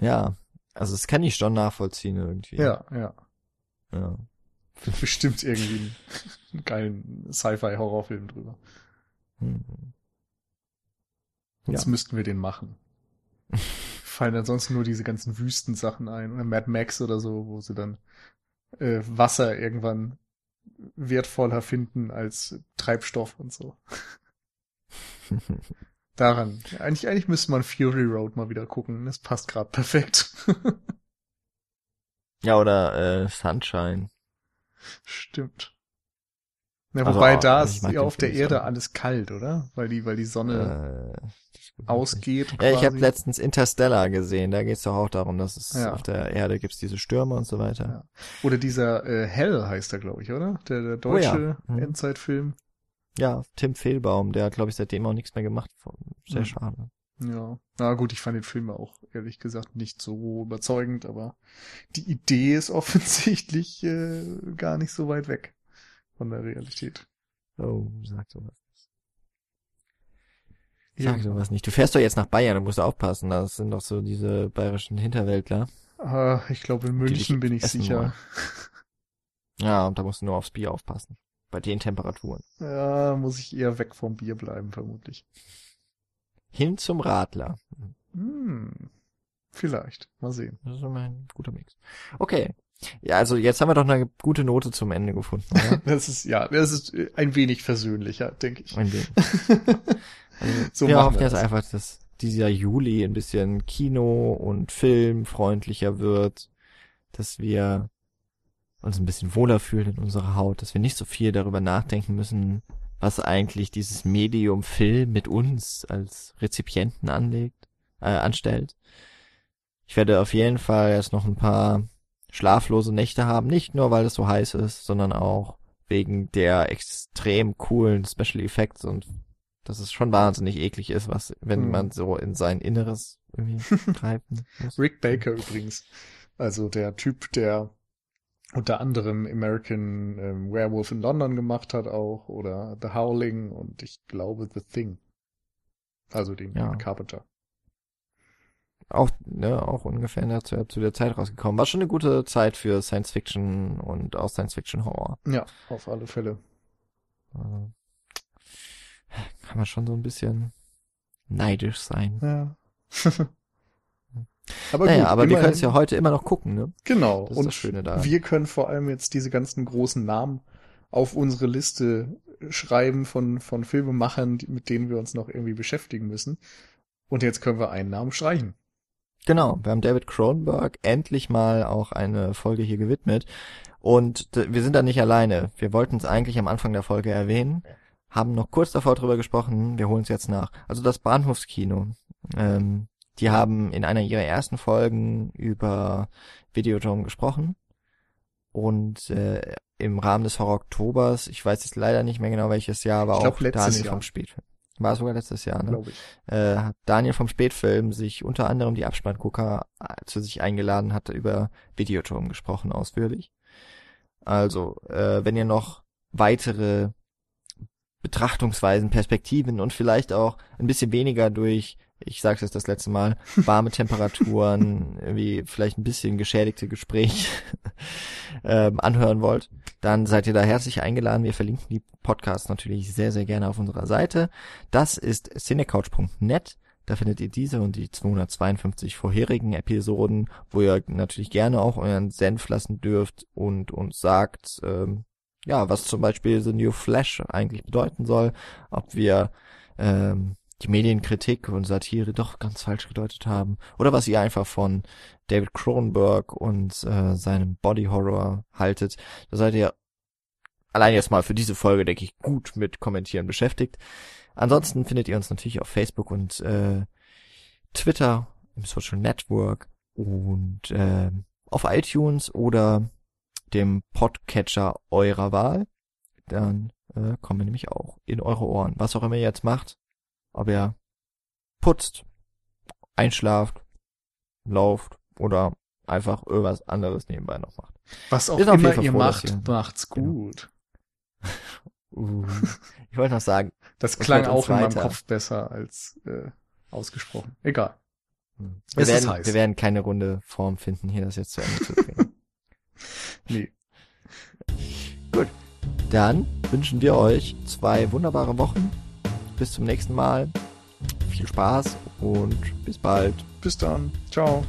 Ja, also das kann ich schon nachvollziehen irgendwie. Ja, ja. Ja. Bestimmt irgendwie einen geilen Sci-Fi-Horrorfilm drüber. Hm. Jetzt ja. müssten wir den machen. Fallen ansonsten nur diese ganzen Wüstensachen ein. Oder Mad Max oder so, wo sie dann äh, Wasser irgendwann wertvoller finden als Treibstoff und so. daran. Eigentlich, eigentlich müsste man Fury Road mal wieder gucken. Das passt gerade perfekt. ja, oder äh, Sunshine. Stimmt. Ja, also wobei also, da ist ja auf der Erde alles kalt, oder? Weil die, weil die Sonne äh, ausgeht. Ja, ich habe letztens Interstellar gesehen. Da geht es doch auch darum, dass es ja. auf der Erde gibt's diese Stürme und so weiter. Ja. Oder dieser äh, Hell heißt er, glaube ich, oder? Der, der deutsche oh ja. mhm. Endzeitfilm. Ja, Tim Fehlbaum, der hat, glaube ich, seitdem auch nichts mehr gemacht. Sehr mhm. schade. Ja, na gut, ich fand den Film auch ehrlich gesagt nicht so überzeugend, aber die Idee ist offensichtlich äh, gar nicht so weit weg von der Realität. Oh, sag sowas nicht. Sag ja. sowas nicht. Du fährst doch jetzt nach Bayern, du musst aufpassen, das sind doch so diese bayerischen Hinterwäldler. Ah, ich glaube in München bin ich sicher. Wollen. Ja, und da musst du nur aufs Bier aufpassen. Bei den Temperaturen. Ja, muss ich eher weg vom Bier bleiben, vermutlich. Hin zum Radler. Hm. Vielleicht. Mal sehen. Das ist immer ein guter Mix. Okay. Ja, also jetzt haben wir doch eine gute Note zum Ende gefunden. Das ist, ja, das ist ein wenig versöhnlicher, denke ich. Ein wenig. also, so wir hoffen jetzt einfach, dass dieser Juli ein bisschen Kino und Film freundlicher wird, dass wir uns ein bisschen wohler fühlen in unserer Haut, dass wir nicht so viel darüber nachdenken müssen, was eigentlich dieses Medium Film mit uns als Rezipienten anlegt, äh, anstellt. Ich werde auf jeden Fall jetzt noch ein paar schlaflose Nächte haben, nicht nur weil es so heiß ist, sondern auch wegen der extrem coolen Special Effects und dass es schon wahnsinnig eklig ist, was, wenn hm. man so in sein Inneres irgendwie greifen muss. Rick Baker übrigens. Also der Typ, der unter anderem American ähm, Werewolf in London gemacht hat auch oder The Howling und ich glaube The Thing. Also den ja. Carpenter. Auch, ne, auch ungefähr der, zu, zu der Zeit rausgekommen. War schon eine gute Zeit für Science Fiction und auch Science Fiction Horror. Ja, auf alle Fälle. Also, kann man schon so ein bisschen neidisch sein. Ja. Aber naja, gut, aber wir können es ja heute immer noch gucken, ne? Genau. Das ist und das Schöne da. wir können vor allem jetzt diese ganzen großen Namen auf unsere Liste schreiben von, von Filmemachern, mit denen wir uns noch irgendwie beschäftigen müssen. Und jetzt können wir einen Namen streichen. Genau, wir haben David Cronenberg endlich mal auch eine Folge hier gewidmet. Und wir sind da nicht alleine. Wir wollten es eigentlich am Anfang der Folge erwähnen, haben noch kurz davor drüber gesprochen, wir holen es jetzt nach. Also das Bahnhofskino. Ähm, die haben in einer ihrer ersten Folgen über Videodrome gesprochen. Und äh, im Rahmen des Horror Oktobers, ich weiß jetzt leider nicht mehr genau welches Jahr, war glaub, auch Daniel Jahr. vom Spätfilm. War sogar letztes Jahr, ne? Ich. Äh, hat Daniel vom Spätfilm sich unter anderem die Abspanngucker äh, zu sich eingeladen, hatte über Videodrome gesprochen, ausführlich. Also, äh, wenn ihr noch weitere Betrachtungsweisen, Perspektiven und vielleicht auch ein bisschen weniger durch ich sag's jetzt das letzte Mal, warme Temperaturen, irgendwie vielleicht ein bisschen geschädigte Gespräche ähm, anhören wollt, dann seid ihr da herzlich eingeladen. Wir verlinken die Podcasts natürlich sehr, sehr gerne auf unserer Seite. Das ist cinecouch.net. Da findet ihr diese und die 252 vorherigen Episoden, wo ihr natürlich gerne auch euren Senf lassen dürft und uns sagt, ähm, ja, was zum Beispiel The New Flash eigentlich bedeuten soll, ob wir ähm, die Medienkritik und Satire doch ganz falsch gedeutet haben oder was ihr einfach von David Cronenberg und äh, seinem Body Horror haltet. Da seid ihr allein jetzt mal für diese Folge, denke ich, gut mit Kommentieren beschäftigt. Ansonsten findet ihr uns natürlich auf Facebook und äh, Twitter, im Social Network und äh, auf iTunes oder dem Podcatcher eurer Wahl. Dann äh, kommen wir nämlich auch in eure Ohren. Was auch immer ihr jetzt macht, ob er putzt, einschlaft, lauft oder einfach irgendwas anderes nebenbei noch macht. Was auch Ist immer ihr froh, macht, macht's genau. gut. uh, ich wollte noch sagen. Das klang auch in meinem Kopf besser als äh, ausgesprochen. Egal. Hm. Wir werden, wir werden keine runde Form finden, hier das jetzt zu Ende zu bringen. nee. Gut. Dann wünschen wir euch zwei wunderbare Wochen bis zum nächsten Mal. Viel Spaß und bis bald. Bis dann. Ciao.